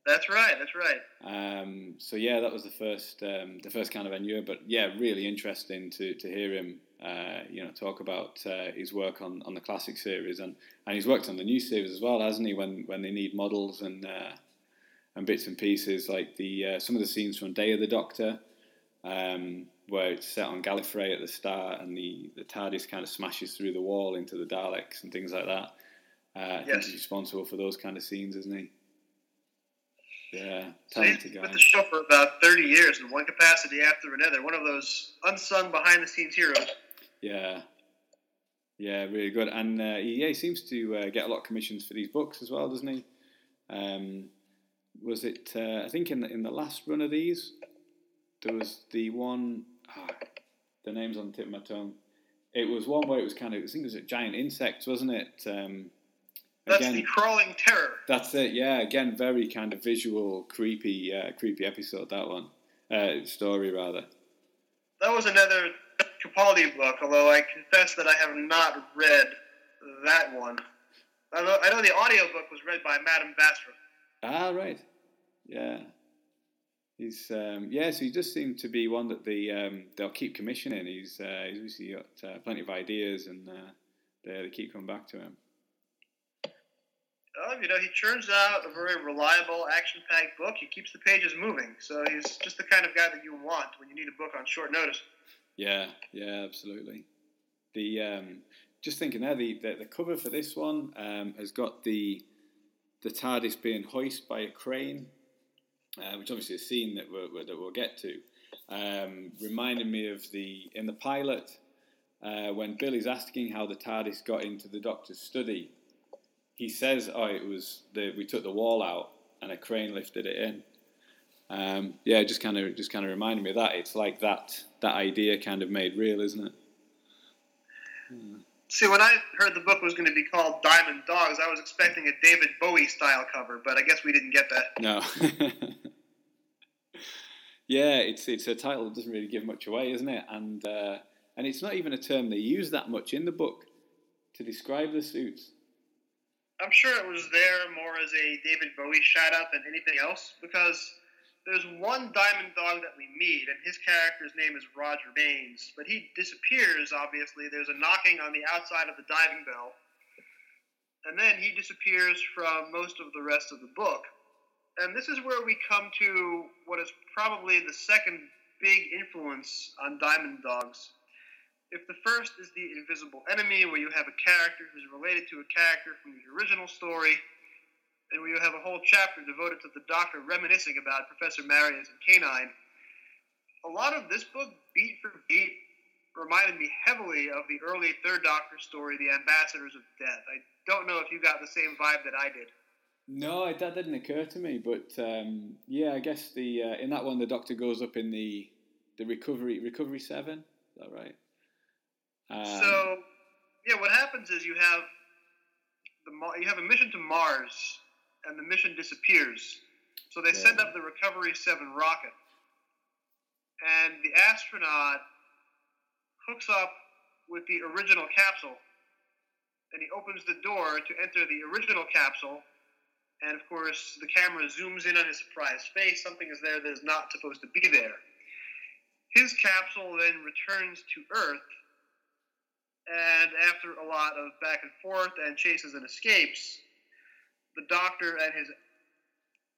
That's right. That's right. Um, so yeah, that was the first um, the first kind of knew. But yeah, really interesting to, to hear him. Uh, you know, talk about uh, his work on, on the classic series and, and he's worked on the new series as well, hasn't he? When when they need models and uh, and bits and pieces like the uh, some of the scenes from Day of the Doctor, um, where it's set on Gallifrey at the start and the the TARDIS kind of smashes through the wall into the Daleks and things like that. Uh, I think he's responsible for those kind of scenes, isn't he? Yeah, So he's talented been guy. with the show for about 30 years in one capacity after another. One of those unsung behind the scenes heroes. Yeah, yeah, really good. And uh, he, yeah, he seems to uh, get a lot of commissions for these books as well, doesn't he? Um, was it? Uh, I think in the, in the last run of these, there was the one. ah, the name's on the tip of my tongue. It was one where it was kind of. I think it was a giant insects, wasn't it? Um, That's the crawling terror. that's it. Yeah, again, very kind of visual, creepy, uh, creepy episode. That one, uh, story rather. That was another Capaldi book, although I confess that I have not read that one. I know, I know the audiobook was read by Madame Vastra. Ah, right. Yeah. He's um, yeah, so he does seem to be one that the um, they'll keep commissioning. He's uh, he's obviously got uh, plenty of ideas, and uh, they, they keep coming back to him. Oh, you know, he churns out a very reliable, action-packed book. He keeps the pages moving, so he's just the kind of guy that you want when you need a book on short notice. Yeah, yeah, absolutely. The um, just thinking there, the, the the cover for this one um, has got the the TARDIS being hoisted by a crane, uh, which obviously is a scene that we'll, that we'll get to. Um, reminded me of the in the pilot uh, when Billy's asking how the TARDIS got into the Doctor's study. He says, "Oh, it was the we took the wall out and a crane lifted it in." Um, yeah, just kind of just kind of reminded me of that. It's like that that idea kind of made real, isn't it? See, when I heard the book was going to be called Diamond Dogs, I was expecting a David Bowie style cover, but I guess we didn't get that. No. <laughs> yeah, it's it's a title that doesn't really give much away, isn't it? And uh, and it's not even a term they use that much in the book to describe the suits. I'm sure it was there more as a David Bowie shout out than anything else because there's one diamond dog that we meet, and his character's name is Roger Baines, but he disappears, obviously. There's a knocking on the outside of the diving bell, and then he disappears from most of the rest of the book. And this is where we come to what is probably the second big influence on Diamond Dogs. If the first is the invisible enemy, where you have a character who's related to a character from the original story, and we have a whole chapter devoted to the Doctor reminiscing about Professor Marius and K9, a lot of this book, beat for beat, reminded me heavily of the early Third Doctor story, The Ambassadors of Death. I don't know if you got the same vibe that I did. No, that didn't occur to me. But um, yeah, I guess the uh, in that one the Doctor goes up in the the recovery recovery seven. Is that right? Um, so, yeah, what happens is you have the you have a mission to Mars, and the mission disappears. So they send up the Recovery Seven rocket, and the astronaut hooks up with the original capsule. And he opens the door to enter the original capsule. And of course, the camera zooms in on his surprised face. Something is there that is not supposed to be there. His capsule then returns to Earth. And after a lot of back and forth and chases and escapes, the doctor and his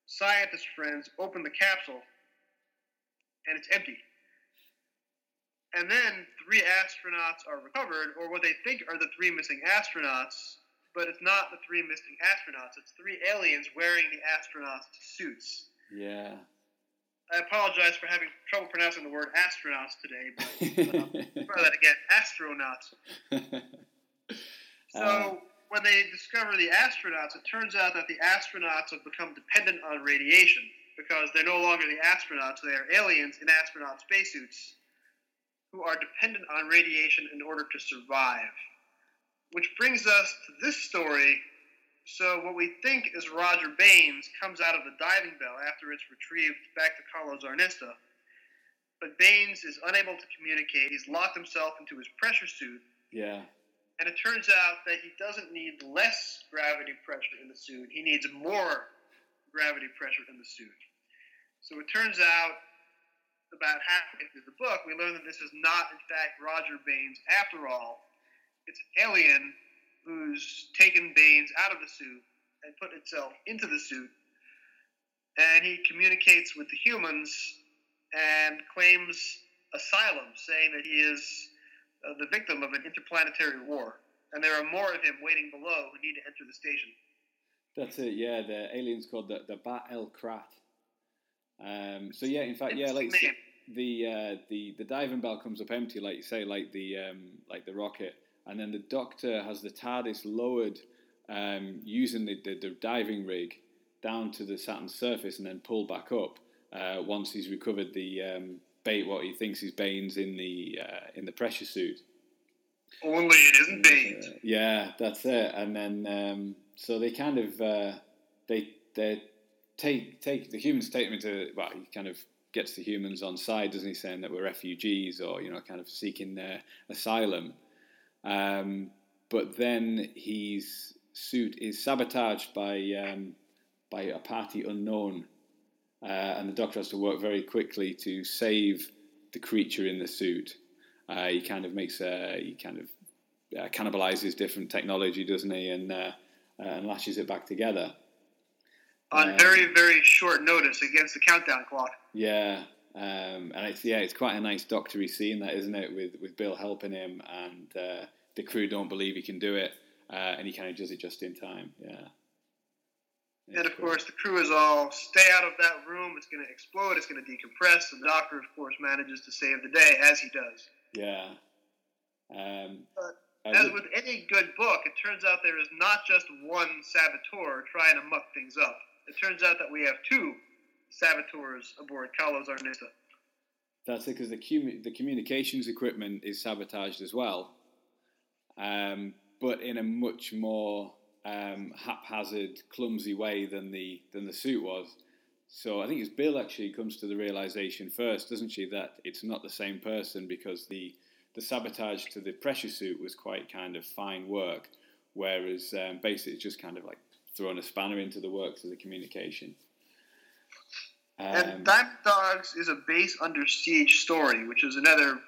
scientist friends open the capsule and it's empty. And then three astronauts are recovered, or what they think are the three missing astronauts, but it's not the three missing astronauts. It's three aliens wearing the astronauts' suits. Yeah. I apologize for having trouble pronouncing the word astronauts today, but <laughs> uh, try that again. Astronauts. <laughs> So. When they discover the astronauts, it turns out that the astronauts have become dependent on radiation because they're no longer the astronauts; they are aliens in astronaut spacesuits who are dependent on radiation in order to survive. Which brings us to this story. So what we think is Roger Baines comes out of the diving bell after it's retrieved back to Carlos Arnista. But Baines is unable to communicate. He's locked himself into his pressure suit yeah. And it turns out that he doesn't need less gravity pressure in the suit. He needs more gravity pressure in the suit. So it turns out, about halfway through the book, we learn that this is not, in fact, Roger Baines after all. It's an alien who's taken Baines out of the suit and put itself into the suit. And he communicates with the humans and claims asylum, saying that he is uh, the victim of an interplanetary war, and there are more of him waiting below who need to enter the station. That's it. Yeah, the alien's called the the Bat El Krat. Um, so yeah, in fact, yeah, like the the uh, the the diving bell comes up empty, like you say, like the um, like the rocket, and then the Doctor has the TARDIS lowered um, using the, the the diving rig down to the Saturn's surface, and then pulled back up uh, once he's recovered the bait, what he thinks is Baines in the uh, in the pressure suit. Only it isn't Baines. Uh, yeah, that's it. And then um, so they kind of uh, they they take take the humans take them to well, he kind of gets the humans on side, doesn't he, saying that we're refugees or you know kind of seeking their asylum. Um, but then his suit is sabotaged by um, by a party unknown, uh, and the doctor has to work very quickly to save the creature in the suit. Uh, he kind of makes a, he kind of uh, cannibalizes different technology, doesn't he, and uh, uh, and lashes it back together. On Um, very, very short notice against the countdown clock. Yeah, um, and it's yeah, it's quite a nice doctory scene, that isn't it? With with Bill helping him, and uh, the crew don't believe he can do it, uh, and he kind of does it just in time. Yeah. And of cool. course, the crew is all stay out of that room. It's going to explode. It's going to decompress. The doctor, of course, manages to save the day as he does. Yeah. Um, But As would- with any good book, it turns out there is not just one saboteur trying to muck things up. It turns out that we have two saboteurs aboard Carlos Arnista. That's it, because the, the communications equipment is sabotaged as well, um, but in a much more um, haphazard, clumsy way than the than the suit was. So I think it's Bill actually comes to the realization first, doesn't she, that it's not the same person because the the sabotage to the pressure suit was quite kind of fine work, whereas um, basically it's just kind of like throwing a spanner into the works of the communication. Um, And Diamond Dogs is a base under siege story, which is another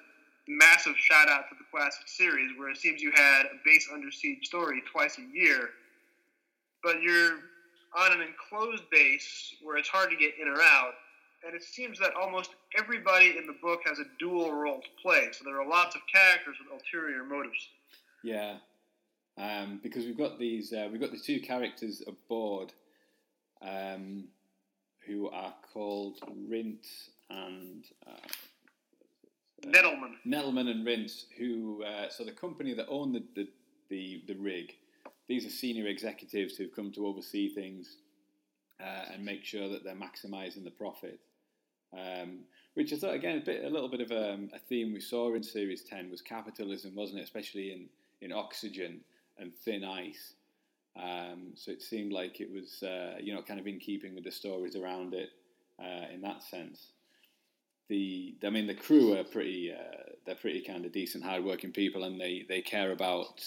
massive shout out to the classic series, where it seems you had a base under siege story twice a year, but you're on an enclosed base where it's hard to get in or out. And it seems that almost everybody in the book has a dual role to play. So there are lots of characters with ulterior motives. Yeah, um, because we've got these, uh, we've got the two characters aboard, um, who are called Rint and uh, Nettleman. Nettleman and Rint, who uh, so the company that owned the, the the the rig. These are senior executives who've come to oversee things uh, and make sure that they're maximising the profit. Um, which I thought again a bit, a little bit of um, a theme we saw in Series Ten was capitalism, wasn't it? Especially in in oxygen and thin ice. Um, so it seemed like it was, uh, you know, kind of in keeping with the stories around it uh, in that sense. the I mean the crew are pretty uh, they're pretty kind of decent, hardworking people, and they, they care about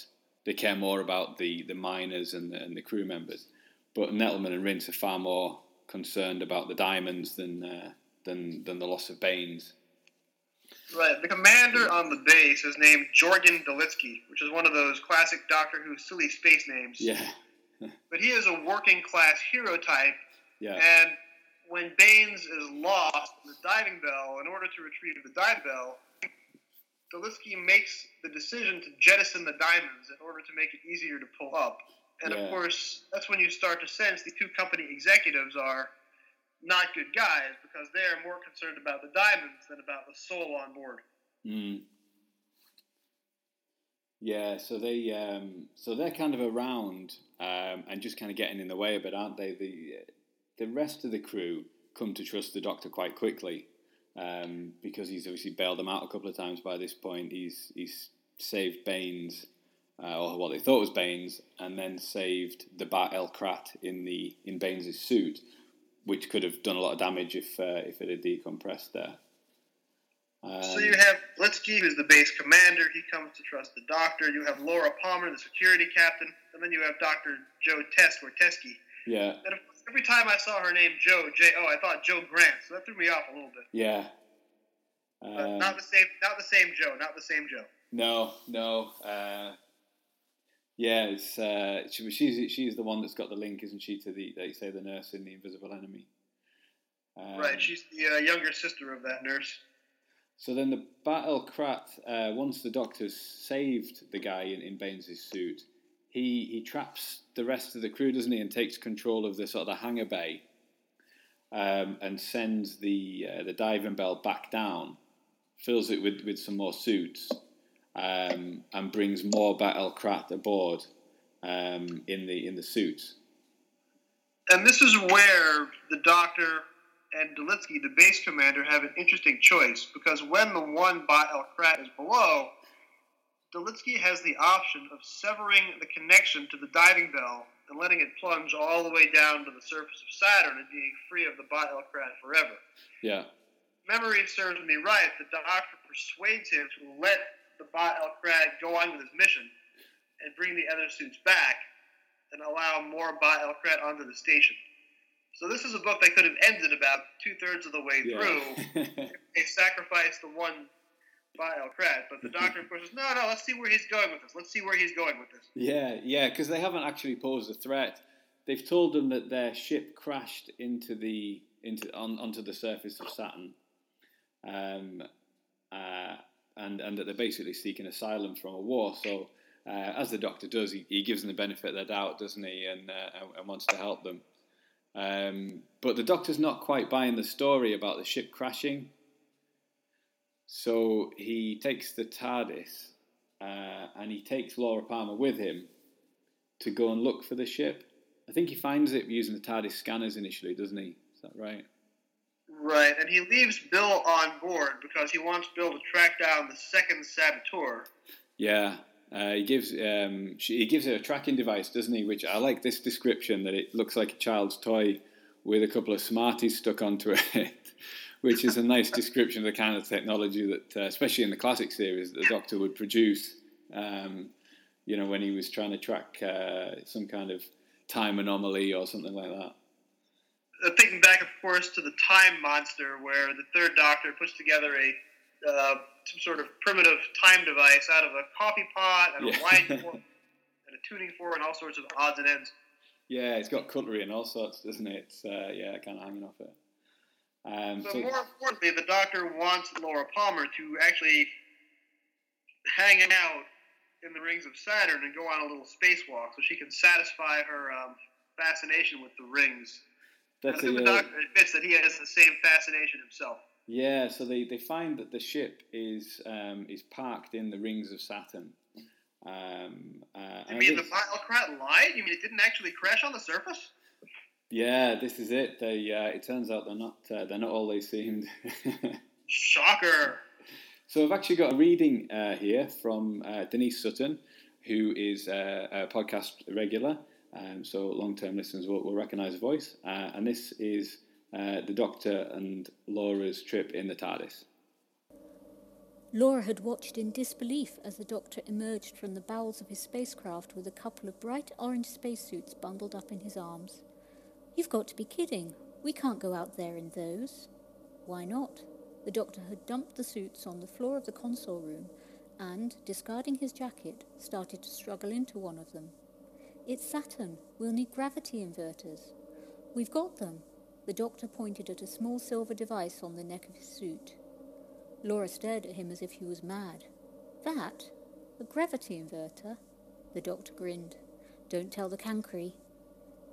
they care more about the, the miners and the, and the crew members. But Nettleman and Rince are far more concerned about the diamonds than uh, than than the loss of Baines. Right. The commander on the base is named Jorgen Dulitsky, which is one of those classic Doctor Who silly space names. Yeah, <laughs> But he is a working class hero type, yeah, and when Baines is lost in the diving bell, in order to retrieve the dive bell, Dulitsky makes the decision to jettison the diamonds in order to make it easier to pull up. And Yeah. of course, that's when you start to sense the two company executives are not good guys because they're more concerned about the diamonds than about the soul on board. mm. yeah. So they um, so they're kind of around um, and just kind of getting in the way a bit, aren't they? The the rest of the crew come to trust the Doctor quite quickly. Um, because he's obviously bailed them out a couple of times by this point. He's he's saved Baines, uh, or what they thought was Baines, and then saved the Bat El Krat in the in Baines's suit, which could have done a lot of damage if uh, if it had decompressed there. Um, So you have Dulitsky, who's the base commander. He comes to trust the doctor. You have Laura Palmer, the security captain. And then you have Dr. Joe Test, or Teskey. yeah, And of every time I saw her name Joe, J-O, I thought Jo Grant. So that threw me off a little bit. yeah. Um, not the same, not the same Joe, not the same Joe. No, no. Uh, yeah, it's uh, she, she's she's the one that's got the link, isn't she, to the you say the nurse in the Invisible Enemy. Um, right, she's the uh, younger sister of that nurse. So then the Battle Krat, uh, once the doctor's saved the guy in, in Baines's suit, he he traps the rest of the crew, doesn't he, and takes control of the sort of the hangar bay, um, and sends the uh, the diving bell back down, fills it with, with some more suits, um, and brings more Battle Krat aboard um, in the in the suits. And this is where the doctor and Dulitsky, the base commander, have an interesting choice because when the one Krat is below, Dulitsky has the option of severing the connection to the diving bell and letting it plunge all the way down to the surface of Saturn and being free of the Ba El forever. Yeah, Memory serves me right. The doctor persuades him to let the Ba El go on with his mission and bring the other suits back and allow more Ba El onto the station. So this is a book that could have ended about two thirds of the way through. yeah. <laughs> They sacrificed the one Ba El but the doctor, of course, says, no, no, let's see where he's going with this. Let's see where he's going with this. Yeah, yeah, because they haven't actually posed a threat. They've told them that their ship crashed into the into on, onto the surface of Saturn, um, uh, and and that they're basically seeking asylum from a war. So, uh, as the Doctor does, he, he gives them the benefit of the doubt, doesn't he, and uh, and wants to help them. Um, but the Doctor's not quite buying the story about the ship crashing. So he takes the TARDIS uh, and he takes Laura Palmer with him to go and look for the ship. I think he finds it using the TARDIS scanners initially, doesn't he? Is that right? Right, and he leaves Bill on board because he wants Bill to track down the second saboteur. Yeah. Uh, he gives um, she, he gives her a tracking device, doesn't he? Which I like this description that it looks like a child's toy with a couple of Smarties stuck onto it, <laughs> which is a nice description of the kind of technology that, uh, especially in the classic series, the Doctor would produce. Um, you know, when he was trying to track uh, some kind of time anomaly or something like that. Uh, thinking back, of course, to the Time Monster, where the Third Doctor puts together a uh, some sort of primitive time device out of a coffee pot and Yeah. a wine <laughs> fork and a tuning fork and all sorts of odds and ends. Yeah, it's got cutlery and all sorts, doesn't it? It's uh, yeah, kind of hanging off it. Um, But so- more importantly, the Doctor wants Laura Palmer to actually hang out in the rings of Saturn and go on a little spacewalk so she can satisfy her um, fascination with the rings. that's I think a, the uh, Doctor admits that he has the same fascination himself. Yeah, so they, they find that the ship is um, is parked in the rings of Saturn. Um, uh, You mean the Biocrat lied? You mean it didn't actually crash on the surface? Yeah, this is it. They uh, it turns out they're not uh, they're not all they seemed. <laughs> Shocker. so I've actually got a reading uh, here from uh, Denise Sutton, who is uh, a podcast regular. Um, so long term listeners will, will recognise the voice, uh, and this is uh, the Doctor and Laura's trip in the TARDIS. Laura had watched in disbelief as the doctor emerged from the bowels of his spacecraft with a couple of bright orange spacesuits bundled up in his arms. You've got to be kidding. We can't go out there in those. Why not? The doctor had dumped the suits on the floor of the console room and, discarding his jacket, started to struggle into one of them. It's Saturn. We'll need gravity inverters. We've got them. The doctor pointed at a small silver device on the neck of his suit. Laura stared at him as if he was mad. That? A gravity inverter? The doctor grinned. Don't tell the Cancri.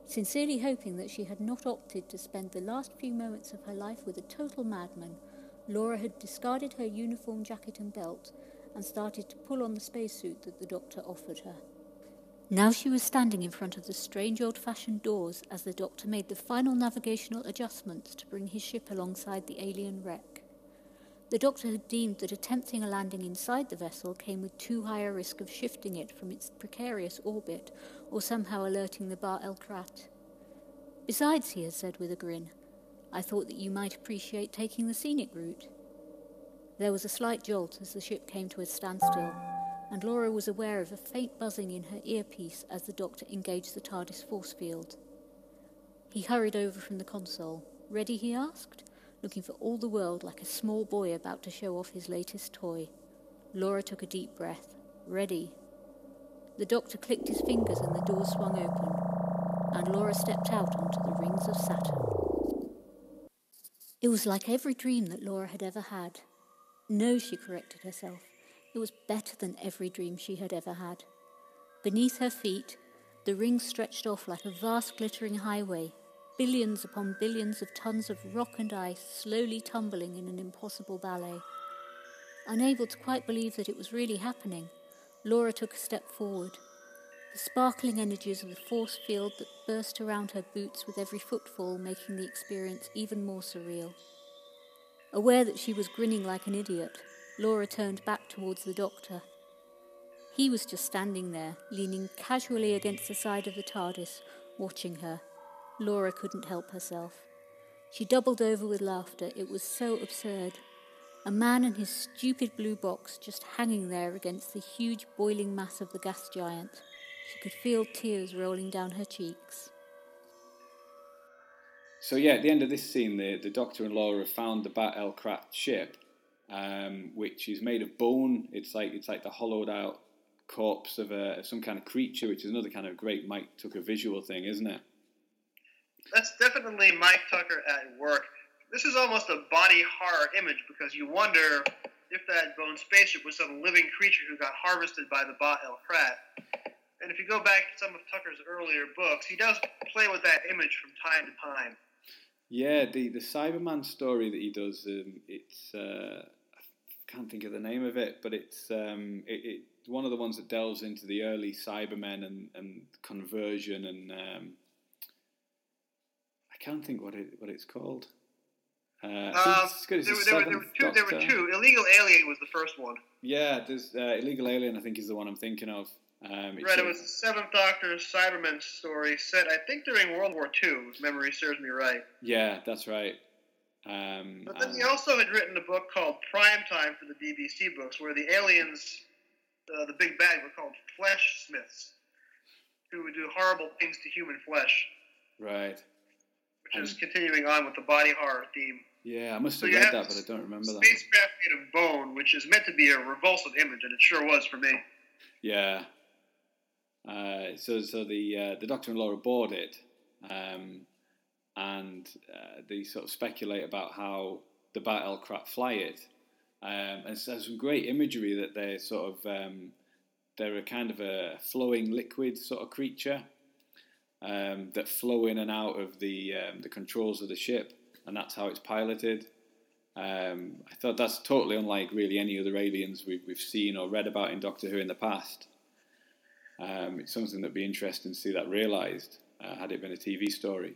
Sincerely hoping that she had not opted to spend the last few moments of her life with a total madman, Laura had discarded her uniform jacket and belt and started to pull on the spacesuit that the doctor offered her. Now she was standing in front of the strange old fashioned doors as the doctor made the final navigational adjustments to bring his ship alongside the alien wreck. The doctor had deemed that attempting a landing inside the vessel came with too high a risk of shifting it from its precarious orbit or somehow alerting the Bar El Krat. Besides, he had said with a grin, I thought that you might appreciate taking the scenic route. There was a slight jolt as the ship came to a standstill, and Laura was aware of a faint buzzing in her earpiece as the doctor engaged the TARDIS force field. He hurried over from the console. Ready, he asked? Looking for all the world like a small boy about to show off his latest toy. Laura took a deep breath. Ready. The doctor clicked his fingers and the door swung open, and Laura stepped out onto the rings of Saturn. It was like every dream that Laura had ever had. No, she corrected herself. It was better than every dream she had ever had. Beneath her feet, the rings stretched off like a vast glittering highway, billions upon billions of tons of rock and ice slowly tumbling in an impossible ballet. Unable to quite believe that it was really happening, Laura took a step forward. The sparkling energies of the force field that burst around her boots with every footfall making the experience even more surreal. Aware that she was grinning like an idiot, Laura turned back towards the doctor. He was just standing there, leaning casually against the side of the TARDIS, watching her. Laura couldn't help herself. She doubled over with laughter. It was so absurd. A man in his stupid blue box just hanging there against the huge boiling mass of the gas giant. She could feel tears rolling down her cheeks. So yeah, at the end of this scene, the, the Doctor and Laura have found the Bat El Krat ship, um, which is made of bone. It's like it's like the hollowed out corpse of, a, of some kind of creature, which is another kind of great Mike Tucker visual thing, isn't it? That's definitely Mike Tucker at work. This is almost a body horror image because you wonder if that bone spaceship was some living creature who got harvested by the Ba El. And if you go back to some of Tucker's earlier books, he does play with that image from time to time. Yeah, the the Cyberman story that he does, um, it's uh, I can't think of the name of it, but it's um, it, it's one of the ones that delves into the early Cybermen and, and conversion and um, I can't think what it what it's called. Uh, um, there, there, there, were two, there were two. Illegal Alien was the first one. Yeah, there's uh, Illegal Alien. I think is the one I'm thinking of. Um, right, it was the Seventh Doctor Cyberman story set, I think, during World War II, if memory serves me right. Yeah, that's right. Um, but then he also had written a book called Prime Time for the BBC books, where the aliens, uh, the big bad, were called flesh smiths, who would do horrible things to human flesh. Right. Which is continuing on with the body horror theme. Yeah, I must have so read that, but I don't remember that. Spacecraft made of bone, which is meant to be a revulsive image, and it sure was for me. Yeah, uh, so, so the uh, the Doctor and Laura board it, um, and uh, they sort of speculate about how the Ba El Krat fly it, um, and there's some great imagery that they're sort of um, they're a kind of a flowing liquid sort of creature um, that flow in and out of the um, the controls of the ship, and that's how it's piloted. Um, I thought that's totally unlike really any other aliens we've, we've seen or read about in Doctor Who in the past. Um, it's something that'd be interesting to see that realised uh, had it been a TV story.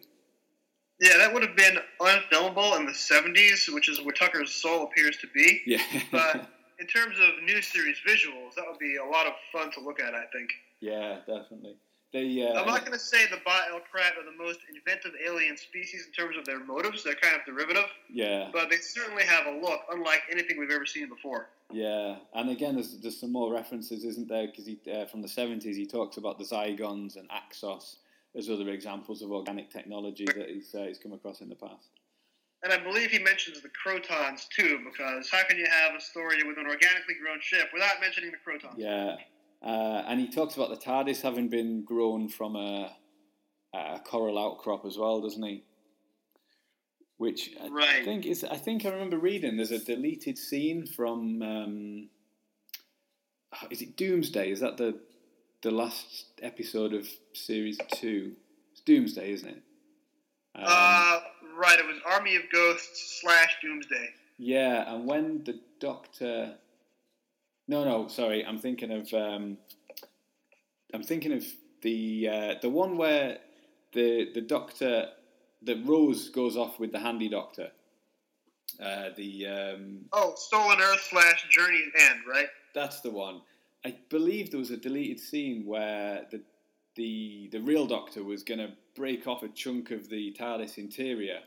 Yeah, that would have been unfilmable in the 70s, which is where Tucker's soul appears to be. Yeah. but <laughs> in terms of new series visuals, that would be a lot of fun to look at, I think. Yeah, definitely. They. Uh, I'm not going to say the Ba'el Krat are the most inventive alien species in terms of their motives. They're kind of derivative, yeah, but they certainly have a look unlike anything we've ever seen before. yeah, and again, there's there's some more references, isn't there? Because he uh, from the seventies, he talks about the Zygons and Axos as other examples of organic technology that he's uh, he's come across in the past. And I believe he mentions the Krotons too, because how can you have a story with an organically grown ship without mentioning the Krotons? Yeah, uh, and he talks about the TARDIS having been grown from a, a coral outcrop as well, doesn't he? Which I Right. think is. I think I remember reading. There's a deleted scene from. Um, is it Doomsday? Is that the the last episode of series two? It's Doomsday, isn't it? Um, Uh, right. It was Army of Ghosts slash Doomsday. Yeah, and when the Doctor. No, no, sorry. I'm thinking of. Um, I'm thinking of the uh, the one where the the Doctor, that Rose goes off with the handy Doctor. Uh, the um, Oh, Stolen Earth slash Journey's End, right? that's the one. I believe there was a deleted scene where the the the real Doctor was going to break off a chunk of the TARDIS interior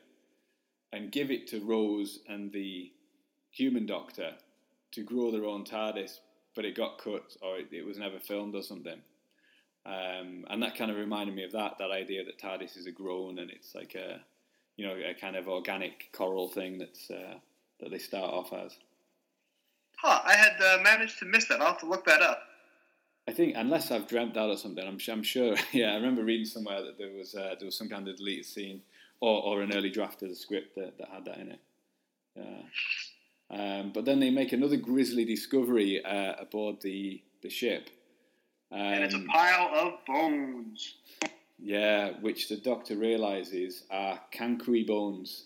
and give it to Rose and the human Doctor to grow their own TARDIS, but it got cut or it, it was never filmed or something. Um, and that kind of reminded me of that that idea that TARDIS is a grown and it's like a you know a kind of organic coral thing that's uh, that they start off as. Huh. I had uh, managed to miss that. I'll have to look that up. I think unless I've dreamt that or something, I'm, I'm sure. <laughs> Yeah, I remember reading somewhere that there was uh, there was some kind of deleted scene or, or an early draft of the script that, that had that in it. Yeah. Um, but then they make another grisly discovery uh, aboard the the ship. Um, And it's a pile of bones. yeah, which the Doctor realizes are cancri bones.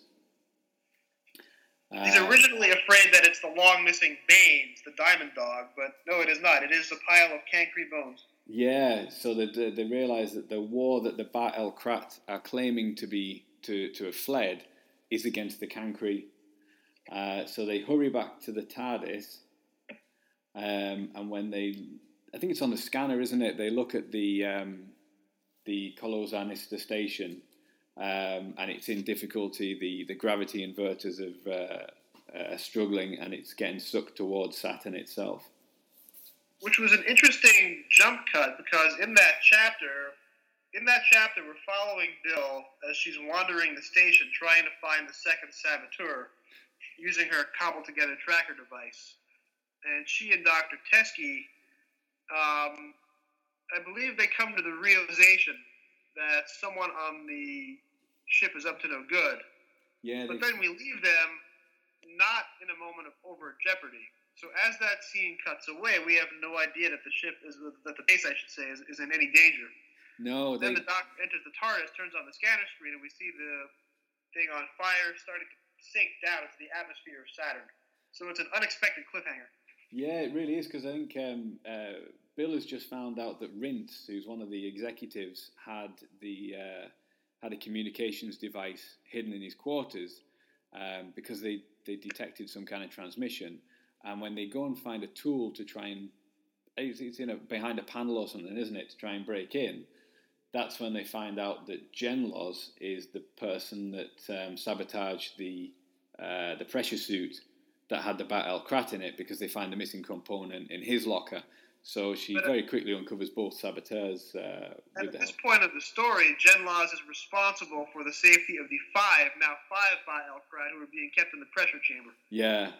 He's Uh, originally afraid that it's the long missing Baines, the diamond dog, but no, it is not. It is a pile of cancri bones. Yeah, so they, they, they realise that the war that the Bat El Krat are claiming to be to, to have fled is against the Cancri. Uh, so they hurry back to the TARDIS, um, and when they, I think it's on the scanner, isn't it? They look at the um, the Kolozanista station, um, and it's in difficulty. The the gravity inverters have, uh, are struggling, and it's getting sucked towards Saturn itself. which was an interesting jump cut because in that chapter, in that chapter, we're following Bill as she's wandering the station trying to find the second saboteur using her cobbled together tracker device. And she and Dr. Teskey, um, I believe they come to the realization that someone on the ship is up to no good. Yeah, But then we leave them not in a moment of overt jeopardy. So as that scene cuts away, we have no idea that the ship is that the base, I should say, is, is in any danger. no, they, Then the doctor enters the TARDIS, turns on the scanner screen, and we see the thing on fire, starting to sink down into the atmosphere of Saturn. So it's an unexpected cliffhanger. Yeah, it really is because I think um, uh, Bill has just found out that Rintz, who's one of the executives, had the uh, had a communications device hidden in his quarters um, because they, they detected some kind of transmission. And when they go and find a tool to try and it's, it's in a, behind a panel or something, isn't it, to try and break in? That's when they find out that Genlos is the person that um, sabotaged the uh, the pressure suit that had the Bat El Krat in it because they find the missing component in his locker. So she But, uh, very quickly uncovers both saboteurs uh, at this help. point of the story, Genlos is responsible for the safety of the five, now five Baal Krat, who are being kept in the pressure chamber. Yeah.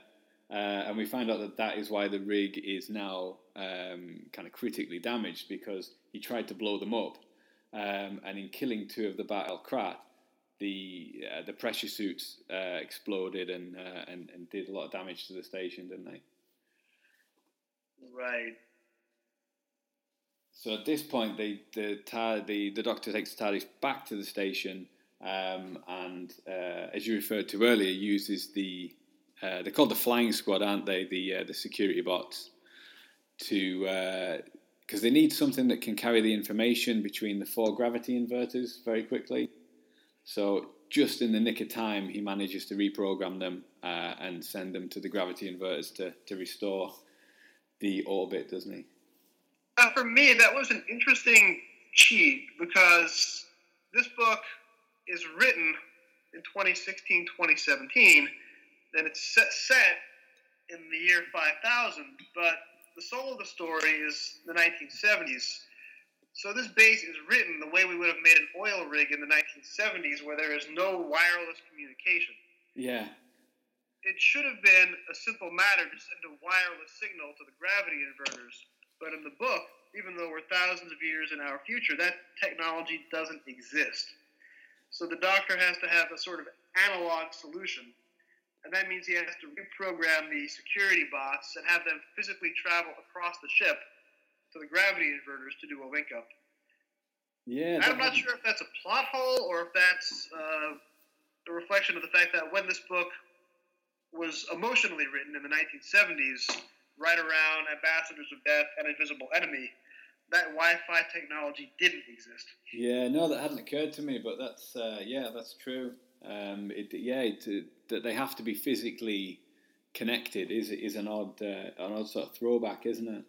Uh, and we find out that that is why the rig is now um, kind of critically damaged because he tried to blow them up. Um, and in killing two of the Bat El Krat, the uh, the pressure suits uh, exploded and, uh, and and did a lot of damage to the station, didn't they? Right. So at this point, they, the, the the Doctor takes the TARDIS back to the station, um, and uh, as you referred to earlier, uses the uh, they're called the Flying Squad, aren't they? The uh, the security bots to because they need something that can carry the information between the four gravity inverters very quickly. So just in the nick of time, he manages to reprogram them uh, and send them to the gravity inverters to to restore the orbit, doesn't he? Uh, for me, that was an interesting cheat because this book is written in 2016, 2017, and it's set, set in the year 5000, but the soul of the story is the 1970s. So this base is written the way we would have made an oil rig in the 1970s, where there is no wireless communication. Yeah. It should have been a simple matter to send a wireless signal to the gravity inverters, but in the book, even though we're thousands of years in our future, that technology doesn't exist. So the doctor has to have a sort of analog solution. And that means he has to reprogram the security bots and have them physically travel across the ship to the gravity inverters to do a link up. Yeah. I'm not sure if that's a plot hole or if that's uh, a reflection of the fact that when this book was emotionally written in the 1970s, right around Ambassadors of Death and Invisible Enemy, that Wi-Fi technology didn't exist. Yeah, no, that hadn't occurred to me, but that's uh, yeah, that's true. Um, it, yeah, it, that they have to be physically connected is is an odd uh, an odd sort of throwback, isn't it?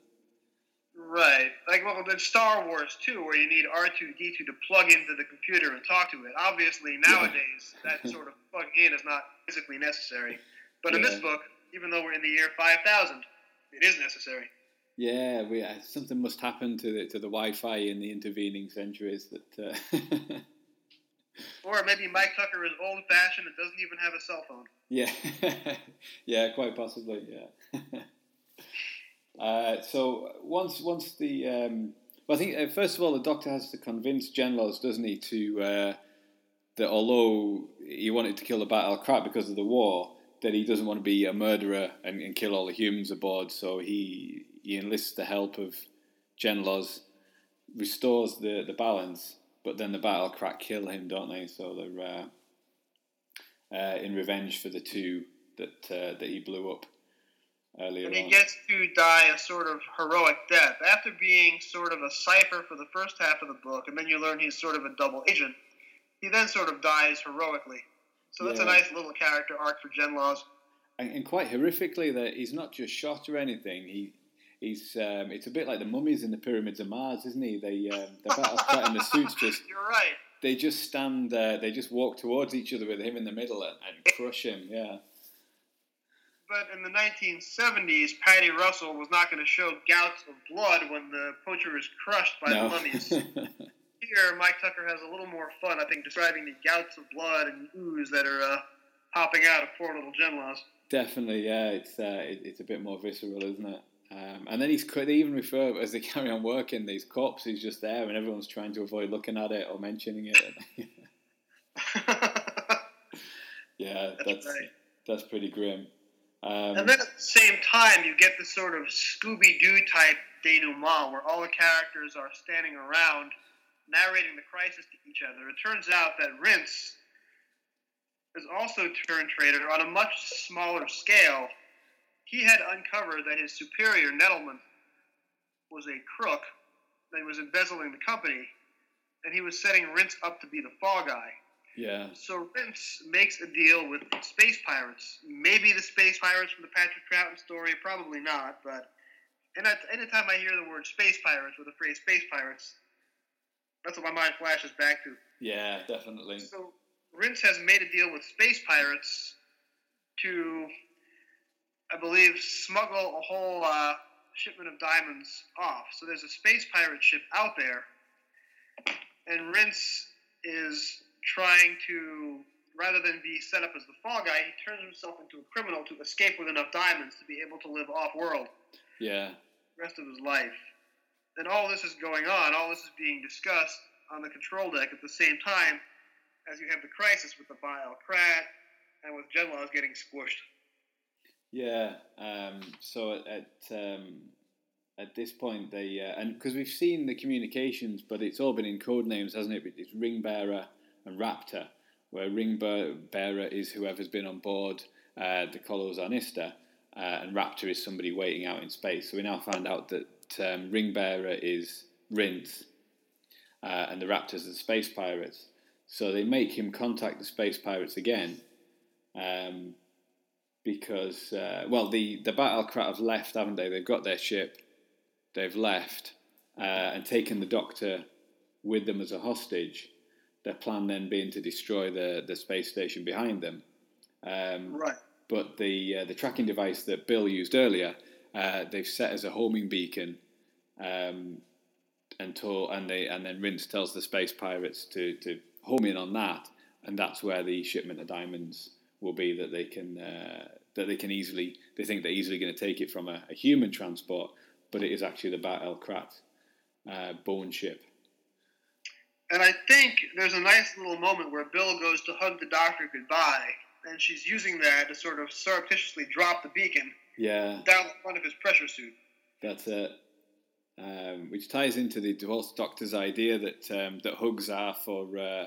Right, like well, in Star Wars too, where you need R two D two to plug into the computer and talk to it. Obviously, nowadays that sort of <laughs> plugging in is not physically necessary. But in this book, even though we're in the year five thousand, it is necessary. Yeah, we, uh, something must happen to the to the Wi-Fi in the intervening centuries that. Uh, <laughs> Or maybe Mike Tucker is old fashioned and doesn't even have a cell phone. Yeah, <laughs> yeah, quite possibly. Yeah. <laughs> uh, so once once the um, well, I think uh, first of all the doctor has to convince Genlos, doesn't he, to uh, that although he wanted to kill the battle crap because of the war, that he doesn't want to be a murderer and, and kill all the humans aboard. So he he enlists the help of Genlos, restores the the balance, but then the battle crack kill him, don't they? So they're uh, uh, in revenge for the two that uh, that he blew up earlier And he on. gets to die a sort of heroic death. After being sort of a cipher for the first half of the book, and then you learn he's sort of a double agent, he then sort of dies heroically. So that's a nice little character arc for Genlos. and, and quite horrifically, that he's not just shot or anything. He he's um, it's a bit like the mummies in the pyramids of Mars, isn't he? They um, <laughs> the battle crack and the suits just You're right. they just stand uh, they just walk towards each other with him in the middle and, and crush him. Yeah. But in the 1970s, Paddy Russell was not going to show gouts of blood when the poacher is crushed by the mummies. <laughs> Here, Mike Tucker has a little more fun, I think, describing the gouts of blood and ooze that are uh, popping out of poor little Genlos. Definitely, yeah. It's uh, it, it's a bit more visceral, isn't it? Um, and then he's they even refer as they <laughs> carry on working, these cops. He's just there, and everyone's trying to avoid looking at it or mentioning it. <laughs> <laughs> yeah, That's that's pretty grim. Um, And then at the same time, you get this sort of Scooby Doo type denouement where all the characters are standing around narrating the crisis to each other. It turns out that Rince is also turned traitor on a much smaller scale. He had uncovered that his superior, Nettleman, was a crook that he was embezzling the company, and he was setting Rince up to be the fall guy. yeah, So Rince makes a deal with space pirates. Maybe the space pirates from the Patrick Troughton story, probably not. But and at, anytime I hear the word space pirates or the phrase space pirates, that's what my mind flashes back to. yeah, definitely. So Rince has made a deal with space pirates to, I believe, smuggle a whole uh, shipment of diamonds off. So there's a space pirate ship out there, and Rince is trying to, rather than be set up as the fall guy, he turns himself into a criminal to escape with enough diamonds to be able to live off-world Yeah, the rest of his life. And all this is going on, all this is being discussed on the control deck at the same time as you have the crisis with the Bile Krat and with Genlos getting squished. Yeah. Um, so at at, um, at this point, they uh, and because we've seen the communications, but it's all been in code names, hasn't it? It's ring bearer and raptor, where ring bear- bearer is whoever's been on board uh, the Colos Arnista, uh, and raptor is somebody waiting out in space. So we now find out that um, is Rince, uh, and the raptors are the space pirates. So they make him contact the space pirates again. Um, because uh, well, the the Battlecrat have left, haven't they? They've got their ship, they've left uh, and taken the Doctor with them as a hostage. Their plan then being to destroy the the space station behind them. Um, Right. but the uh, the tracking device that Bill used earlier, uh, they've set as a homing beacon, um, and told, and they and then Rince tells the space pirates to to home in on that, and that's where the shipment of diamonds will be that they can uh, that they can easily they think they're easily going to take it from a, a human transport, but it is actually the Bat El Krat uh, bone ship. And I think there's a nice little moment where Bill goes to hug the doctor goodbye, and she's using that to sort of surreptitiously drop the beacon Yeah, down the front of his pressure suit. That's it. Um, which ties into the divorce doctor's idea that um, that hugs are for uh,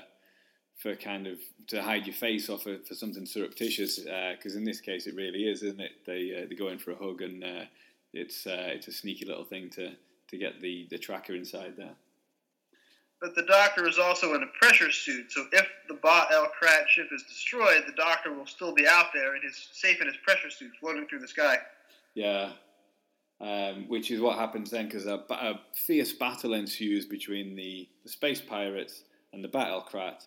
for kind of to hide your face or for, for something surreptitious. Because in this case, it really is, isn't it? They uh, they go in for a hug, and uh, it's uh, it's a sneaky little thing to to get the, the tracker inside there. But the doctor is also in a pressure suit, so if the Ba El Krat ship is destroyed, the doctor will still be out there and is safe in his pressure suit, floating through the sky. Yeah. Um, which is what happens then, because a, a fierce battle ensues between the, the space pirates and the Battle Krat.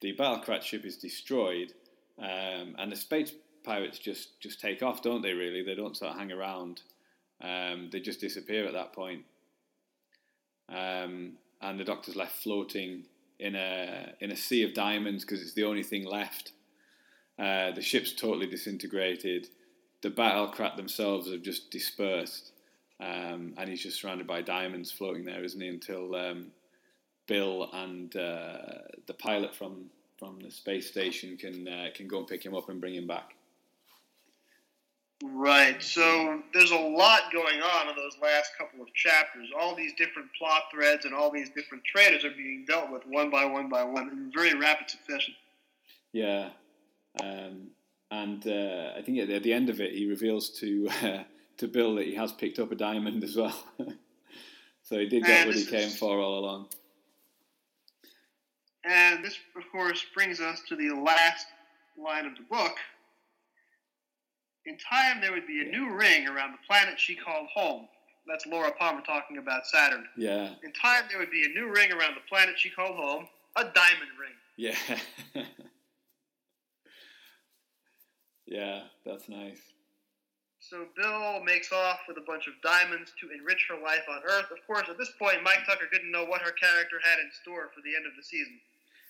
The Battle Krat ship is destroyed, um, and the space pirates just, just take off, don't they? Really, they don't sort of hang around. Um, they just disappear at that point. Um, and the Doctor's left floating in a in a sea of diamonds because it's the only thing left. Uh, the ship's totally disintegrated the battle crat themselves have just dispersed, um, and he's just surrounded by diamonds floating there, isn't he? Until um, Bill and uh, the pilot from from the space station can uh, can go and pick him up and bring him back. Right. So there's a lot going on in those last couple of chapters. All these different plot threads and all these different traitors are being dealt with one by one by one in very rapid succession. Yeah, um, and uh, I think at the, end of it, he reveals to uh, <laughs> to Bill that he has picked up a diamond as well. <laughs> so he did get And what he came is- for all along. And this, of course, brings us to the last line of the book. In time, there would be a new ring around the planet she called home. That's Laura Palmer talking about Saturn. Yeah, In time, there would be a new ring around the planet she called home, a diamond ring. yeah, <laughs> yeah. That's nice. So Bill makes off with a bunch of diamonds to enrich her life on Earth. Of course, at this point, Mike Tucker didn't know what her character had in store for the end of the season.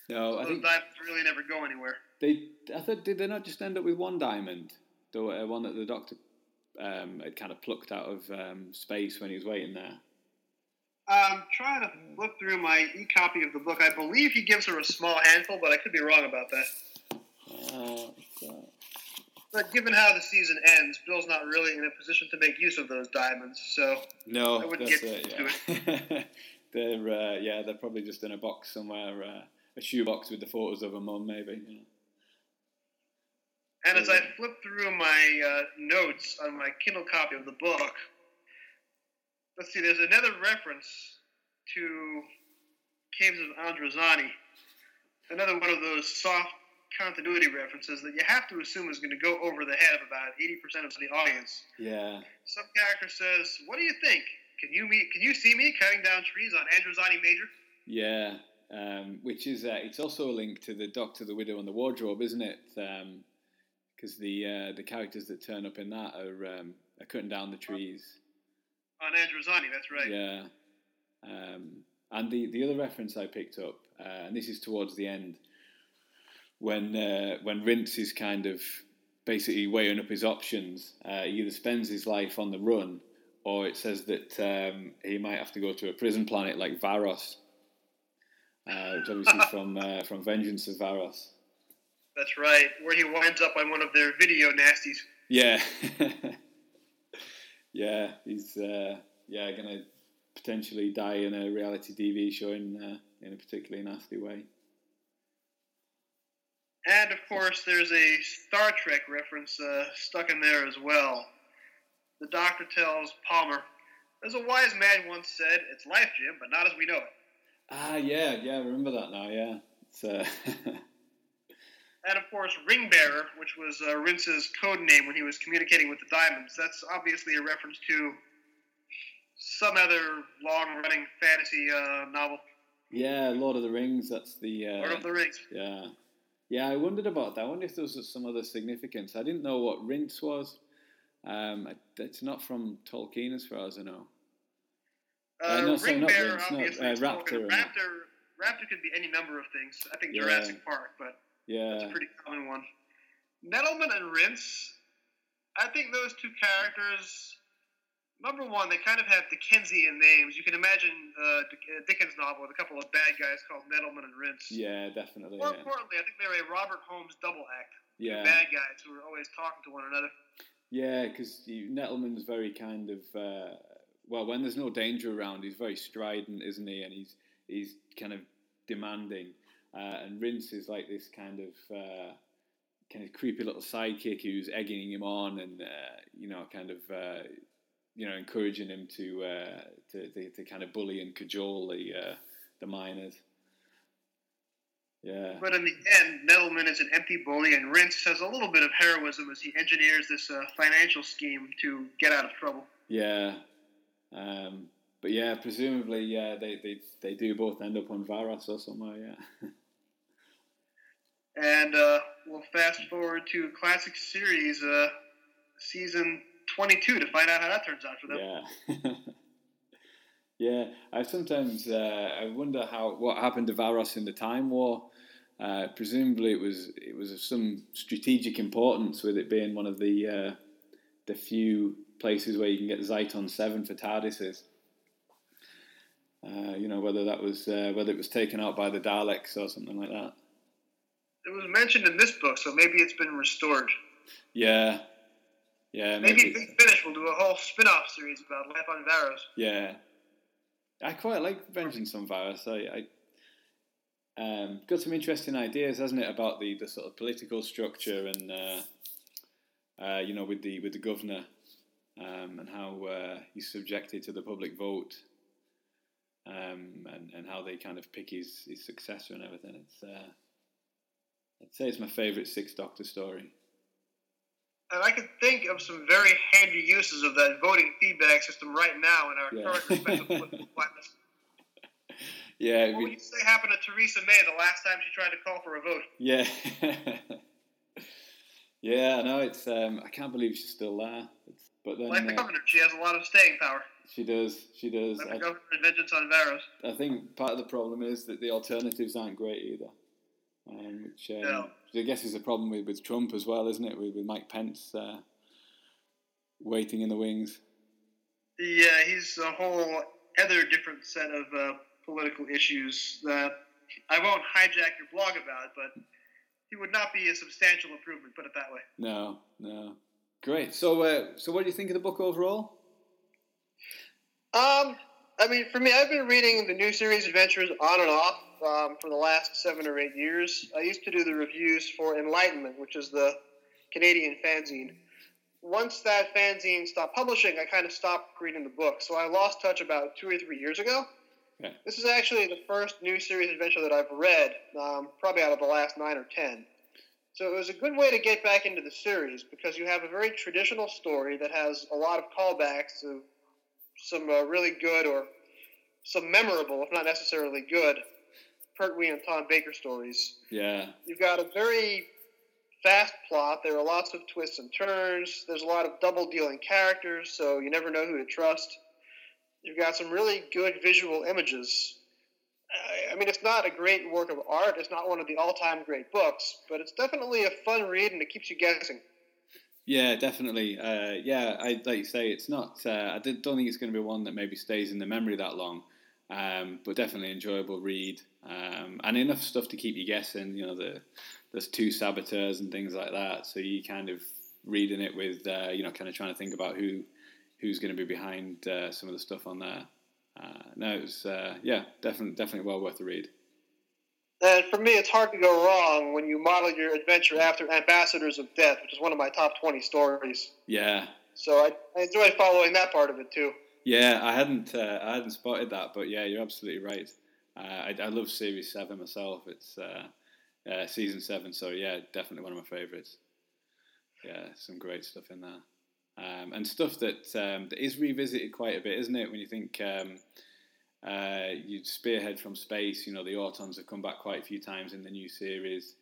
No, I Those think diamonds really never go anywhere. They, I thought, did they not just end up with one diamond? The uh, one that the doctor um, had kind of plucked out of um, space when he was waiting there. I'm trying to look through my e-copy of the book. I believe he gives her a small handful, but I could be wrong about that. Uh, so- But given how the season ends, Bill's not really in a position to make use of those diamonds. So no, I wouldn't get it. Yeah. <laughs> they're uh, yeah, they're probably just in a box somewhere, uh, a shoebox with the photos of a mum, maybe. You know. And as I flip through my uh, notes on my Kindle copy of the book, let's see, there's another reference to Caves of Androzani. Another one of those soft continuity references that you have to assume is going to go over the head of about 80% of the audience. Yeah, Some character says, What do you think? Can you meet, can you see me cutting down trees on Androzani Major? yeah. Um, which is uh, it's also a link to the Doctor, the Widow, and the Wardrobe, isn't it? Because the uh, the characters that turn up in that are um, are cutting down the trees. On Androzani, that's right. Yeah. Um, and the, the other reference I picked up, uh, and this is towards the end, when uh, when Rince is kind of basically weighing up his options, uh, he either spends his life on the run, or it says that um, he might have to go to a prison planet like Varos, uh, obviously from uh, from Vengeance of Varos. That's right, where he winds up on one of their video nasties. Yeah, <laughs> yeah, he's uh, yeah gonna potentially die in a reality TV show in uh, in a particularly nasty way. And of course, there's a Star Trek reference uh, stuck in there as well. The doctor tells Palmer, as a wise man once said, it's life, Jim, but not as we know it. Ah, yeah, yeah, I remember that now. Yeah, it's uh, <laughs> And of course, Ringbearer, which was uh, Rince's code name when he was communicating with the Diamonds, that's obviously a reference to some other long running fantasy uh, novel. Yeah, Lord of the Rings. That's the. Uh, Lord of the Rings. Yeah. Yeah, I wondered about that. I wonder if there was some other significance. I didn't know what Rince was. Um, it's not from Tolkien, as far as I know. Uh, Uh, no, sorry, Ring not Bear, Rince, no, uh, Raptor, Raptor, Raptor could be any number of things. I think Yeah. Jurassic Park, but Yeah. That's a pretty common one. Nettleman and Rince, I think those two characters, number one, they kind of have Dickensian names. You can imagine uh, a Dickens novel with a couple of bad guys called Nettleman and Rince. Yeah, definitely. More Yeah. importantly, I think they're a Robert Holmes double act. Yeah. bad guys who are always talking to one another. Yeah, because Nettleman's very kind of uh, well, when there's no danger around, he's very strident, isn't he? And he's he's kind of demanding. Uh, and Rince is like this kind of uh, kind of creepy little sidekick who's egging him on and uh, you know kind of uh, you know encouraging him to, uh, to, to to kind of bully and cajole the uh, the miners. Yeah. But in the end, Nettleman is an empty bully, and Rince has a little bit of heroism as he engineers this uh, financial scheme to get out of trouble. Yeah. Um, but yeah, presumably, yeah, they, they, they do both end up on Varos or somewhere, yeah. <laughs> And uh, we'll fast forward to Classic Series uh, season 22 to find out how that turns out for them. yeah. <laughs> yeah, I sometimes uh, I wonder how what happened to Varos in the Time War. Uh, presumably, it was it was of some strategic importance, with it being one of the uh, the few places where you can get Zeiton Seven for TARDISes. Uh, you know whether that was uh, whether it was taken out by the Daleks or something like that. It was mentioned in this book, so maybe it's been restored. Yeah, yeah, Maybe maybe. Big Finish will do a whole spin off series about life on Varos. Yeah, I quite like Vengeance on Varos. I, I um, got some interesting ideas, hasn't it, about the, the sort of political structure and uh, uh, you know with the with the governor um, and how uh, he's subjected to the public vote um, and and how they kind of pick his, his successor and everything. It's uh, I'd say it's my favourite Six Doctor story. And I could think of some very handy uses of that voting feedback system right now in our Yeah. current respective <laughs> political climates. Yeah, What would you say happened to Theresa May the last time she tried to call for a vote? Yeah. <laughs> yeah, no, it's um, I can't believe she's still there. It's, but then Like the uh, governor, she has a lot of staying power. she does, she does. Like the I, governor Vengeance on Varos. I think part of the problem is that the alternatives aren't great either. Um, which um, No. which I guess is a problem with, with Trump as well, isn't it? With, with Mike Pence uh, waiting in the wings. Yeah, he's a whole other different set of uh, political issues that I won't hijack your blog about, but he would not be a substantial improvement, put it that way. No, no. Great. So, uh, so what do you think of the book overall? Um, I mean, for me, I've been reading the new series Adventures on and off um, for the last seven or eight years. I used to do the reviews for Enlightenment, which is the Canadian fanzine. Once that fanzine stopped publishing, I kind of stopped reading the book. So I lost touch about two or three years ago. Okay. This is actually the first new series adventure that I've read, um, probably out of the last nine or ten. So it was a good way to get back into the series because you have a very traditional story that has a lot of callbacks to some uh, really good or some memorable, if not necessarily good, Pertwee and Tom Baker stories. Yeah, You've got a very fast plot. There are lots of twists and turns. There's a lot of double dealing characters, so you never know who to trust. You've got some really good visual images. I- mean, it's not a great work of art. It's not one of the all time great books, but it's definitely a fun read and it keeps you guessing. yeah, definitely. Uh, yeah, I like you say, it's not. Uh, I don't think it's going to be one that maybe stays in the memory that long, um, but definitely enjoyable read um, and enough stuff to keep you guessing. You know, the there's two saboteurs and things like that, so you kind of reading it with uh, you know, kind of trying to think about who who's going to be behind uh, some of the stuff on there. Uh, no, it was uh, yeah, definitely definitely well worth the read. And for me, it's hard to go wrong when you model your adventure after Ambassadors of Death, which is one of my top 20 stories. Yeah, So I, I enjoy following that part of it too. Yeah, I hadn't uh, I hadn't spotted that, but yeah, you're absolutely right. Uh, I, I love Series Seven myself. It's uh, uh, season seven, so yeah, definitely one of my favourites. Yeah, some great stuff in there, um, and stuff that um, that is revisited quite a bit, isn't it? When you think, um, Uh, you spearhead from space. You know, the Autons have come back quite a few times in the new series.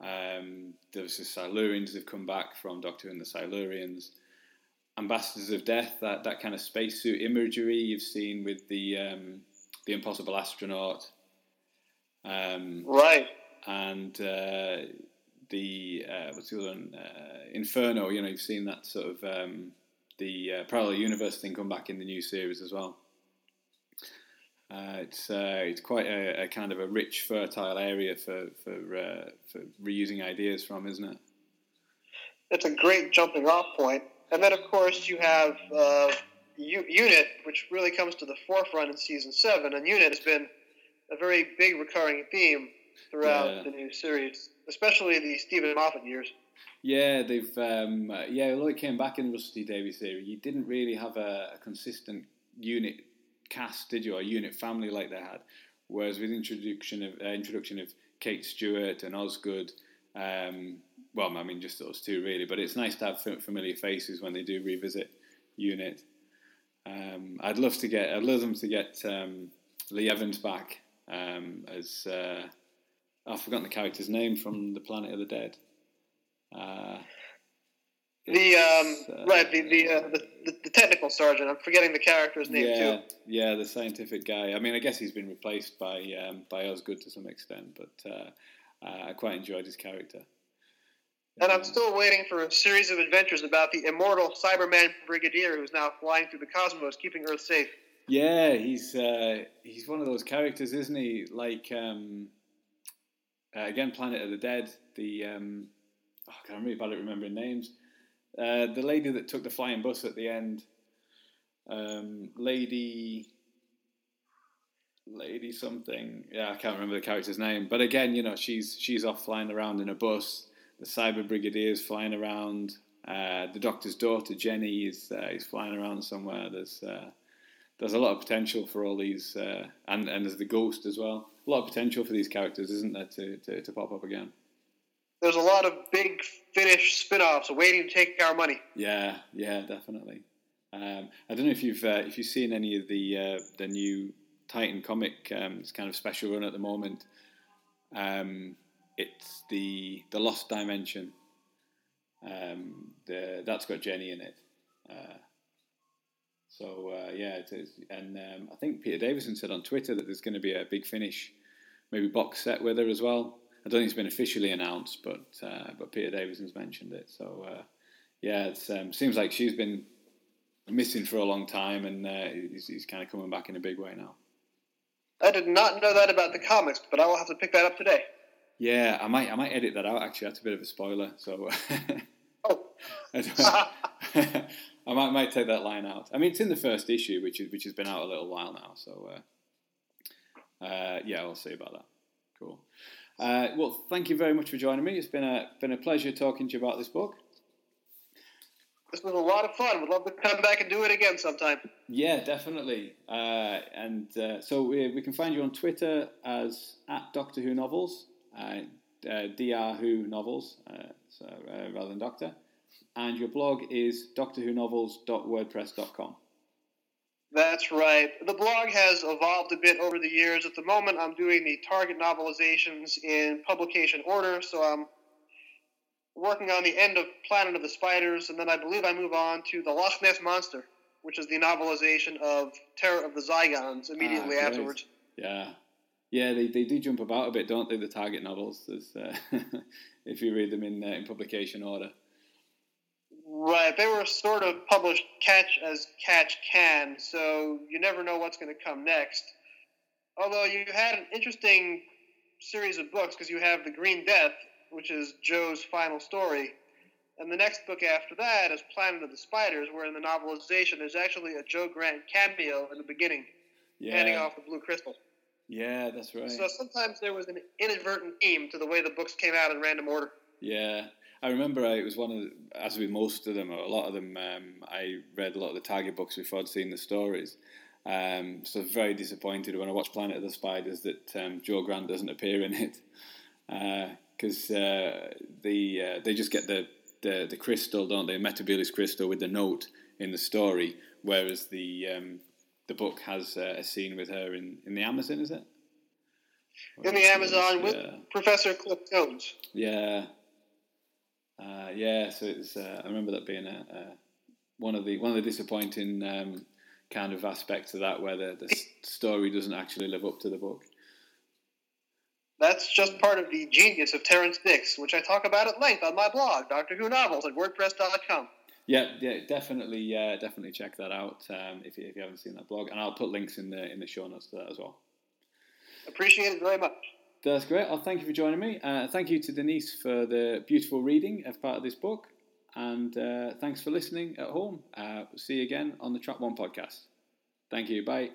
Um, there's the Silurians have come back from Doctor Who and the Silurians. Ambassadors of Death, that, that kind of spacesuit imagery you've seen with the um, the Impossible Astronaut. Um, Right. and uh, the uh, what's the other one? Uh, Inferno. You know, you've seen that sort of um, the uh, parallel universe thing come back in the new series as well. Uh, it's uh, it's quite a, a kind of a rich, fertile area for for uh, for reusing ideas from, isn't it? It's a great jumping off point. And then, of course, you have U- Unit, which really comes to the forefront in season seven. And Unit has been a very big recurring theme throughout Yeah. the new series, especially the Steven Moffat years. Yeah, they've um, yeah. Although it came back in Rusty Davies series, you didn't really have a, a consistent unit cast, did you? Or unit family like they had. Whereas with introduction of uh, introduction of Kate Stewart and Osgood, um, well, I mean just those two really. But it's nice to have familiar faces when they do revisit unit. Um, I'd love to get. I'd love them to get um, Lee Evans back um, as. Uh, I've forgotten the character's name from the Planet of the Dead. Uh, The um, uh, right, the the, uh, the the technical sergeant. I'm forgetting the character's name yeah, too. yeah, the scientific guy. I mean, I guess he's been replaced by um, by Osgood to some extent, but uh, uh, I quite enjoyed his character. And I'm Um, still waiting for a series of adventures about the immortal Cyberman Brigadier who's now flying through the cosmos, keeping Earth safe. Yeah, he's uh, he's one of those characters, isn't he? Like um, uh, again, Planet of the Dead. The um, oh, God, I'm really bad at remembering names. Uh, the lady that took the flying bus at the end, um, Lady, Lady something. Yeah, I can't remember the character's name. But again, you know, she's she's off flying around in a bus. The Cyber Brigadier's flying around. Uh, the Doctor's daughter Jenny is uh, is flying around somewhere. There's uh, there's a lot of potential for all these, uh, and and there's the ghost as well. A lot of potential for these characters, isn't there, to, to, to pop up again? There's a lot of big Finish spin-offs waiting to take our money. Yeah, yeah, definitely. Um, I don't know if you've uh, if you've seen any of the uh, the new Titan comic. Um, it's kind of special run at the moment. Um, it's the the Lost Dimension. Um, the, that's got Jenny in it. Uh, so uh, yeah, it is. And um, I think Peter Davison said on Twitter that there's going to be a big finish, maybe box set with her as well. I don't think it's been officially announced, but uh, but Peter Davison's mentioned it. So uh, yeah, it um, seems like she's been missing for a long time, and uh, he's, he's kind of coming back in a big way now. I did not know that about the comics, but I will have to pick that up today. Yeah, I might I might edit that out. Actually, that's a bit of a spoiler. So <laughs> I, I might might take that line out. I mean, it's in the first issue, which is which has been out a little while now. So uh, uh, yeah, I'll see about that. Cool. Uh, well, thank you very much for joining me. It's been a been a pleasure talking to you about this book. this was a lot of fun. Would love to come back and do it again sometime. Yeah, definitely. Uh, and uh, so we, we can find you on Twitter as at Doctor Who Novels, uh, uh, Dr. Who Novels, uh, so, uh, rather than Doctor. And your blog is drwhonovels.wordpress.com. That's right. The blog has evolved a bit over the years. At the moment, I'm doing the Target novelizations in publication order, so I'm working on the end of Planet of the Spiders, and then I believe I move on to the Loch Ness Monster, which is the novelization of Terror of the Zygons immediately Ah, afterwards. Yeah. Yeah, they, they do jump about a bit, don't they, the Target novels, uh, <laughs> if you read them in, uh, in publication order. Right. They were sort of published catch as catch can, so you never know what's going to come next. Although you had an interesting series of books because you have The Green Death, which is Jo's final story. And the next book after that is Planet of the Spiders, where in the novelization there's actually a Jo Grant cameo in the beginning, yeah. handing off the blue crystal. yeah, that's right. So sometimes there was an inadvertent theme to the way the books came out in random order. Yeah, I remember I, it was one of, the, as with most of them, or a lot of them, um, I read a lot of the Target books before I'd seen the stories. Um, so very disappointed when I watched Planet of the Spiders that um, Jo Grant doesn't appear in it, <laughs> because uh, the uh, they just get the, the the crystal, don't they? Metebelis crystal with the note in the story, whereas the um, the book has uh, a scene with her in, in the Amazon, is it? In the Amazon with. Professor Cliff Jones. Yeah, uh, yeah. So it's uh, I remember that being a, a, one of the one of the disappointing um, kind of aspects of that, where the, the <laughs> story doesn't actually live up to the book. That's just part of the genius of Terrance Dicks, which I talk about at length on my blog, Doctor Who Novels, at WordPress.com. Yeah, yeah, definitely, yeah, definitely check that out um, if, you, if you haven't seen that blog, and I'll put links in the in the show notes to that as well. Appreciate it very much. That's great. Well, thank you for joining me. Uh, thank you to Denise for the beautiful reading of part of this book, and uh, thanks for listening at home. Uh, see you again on the Trap One podcast. Thank you. Bye.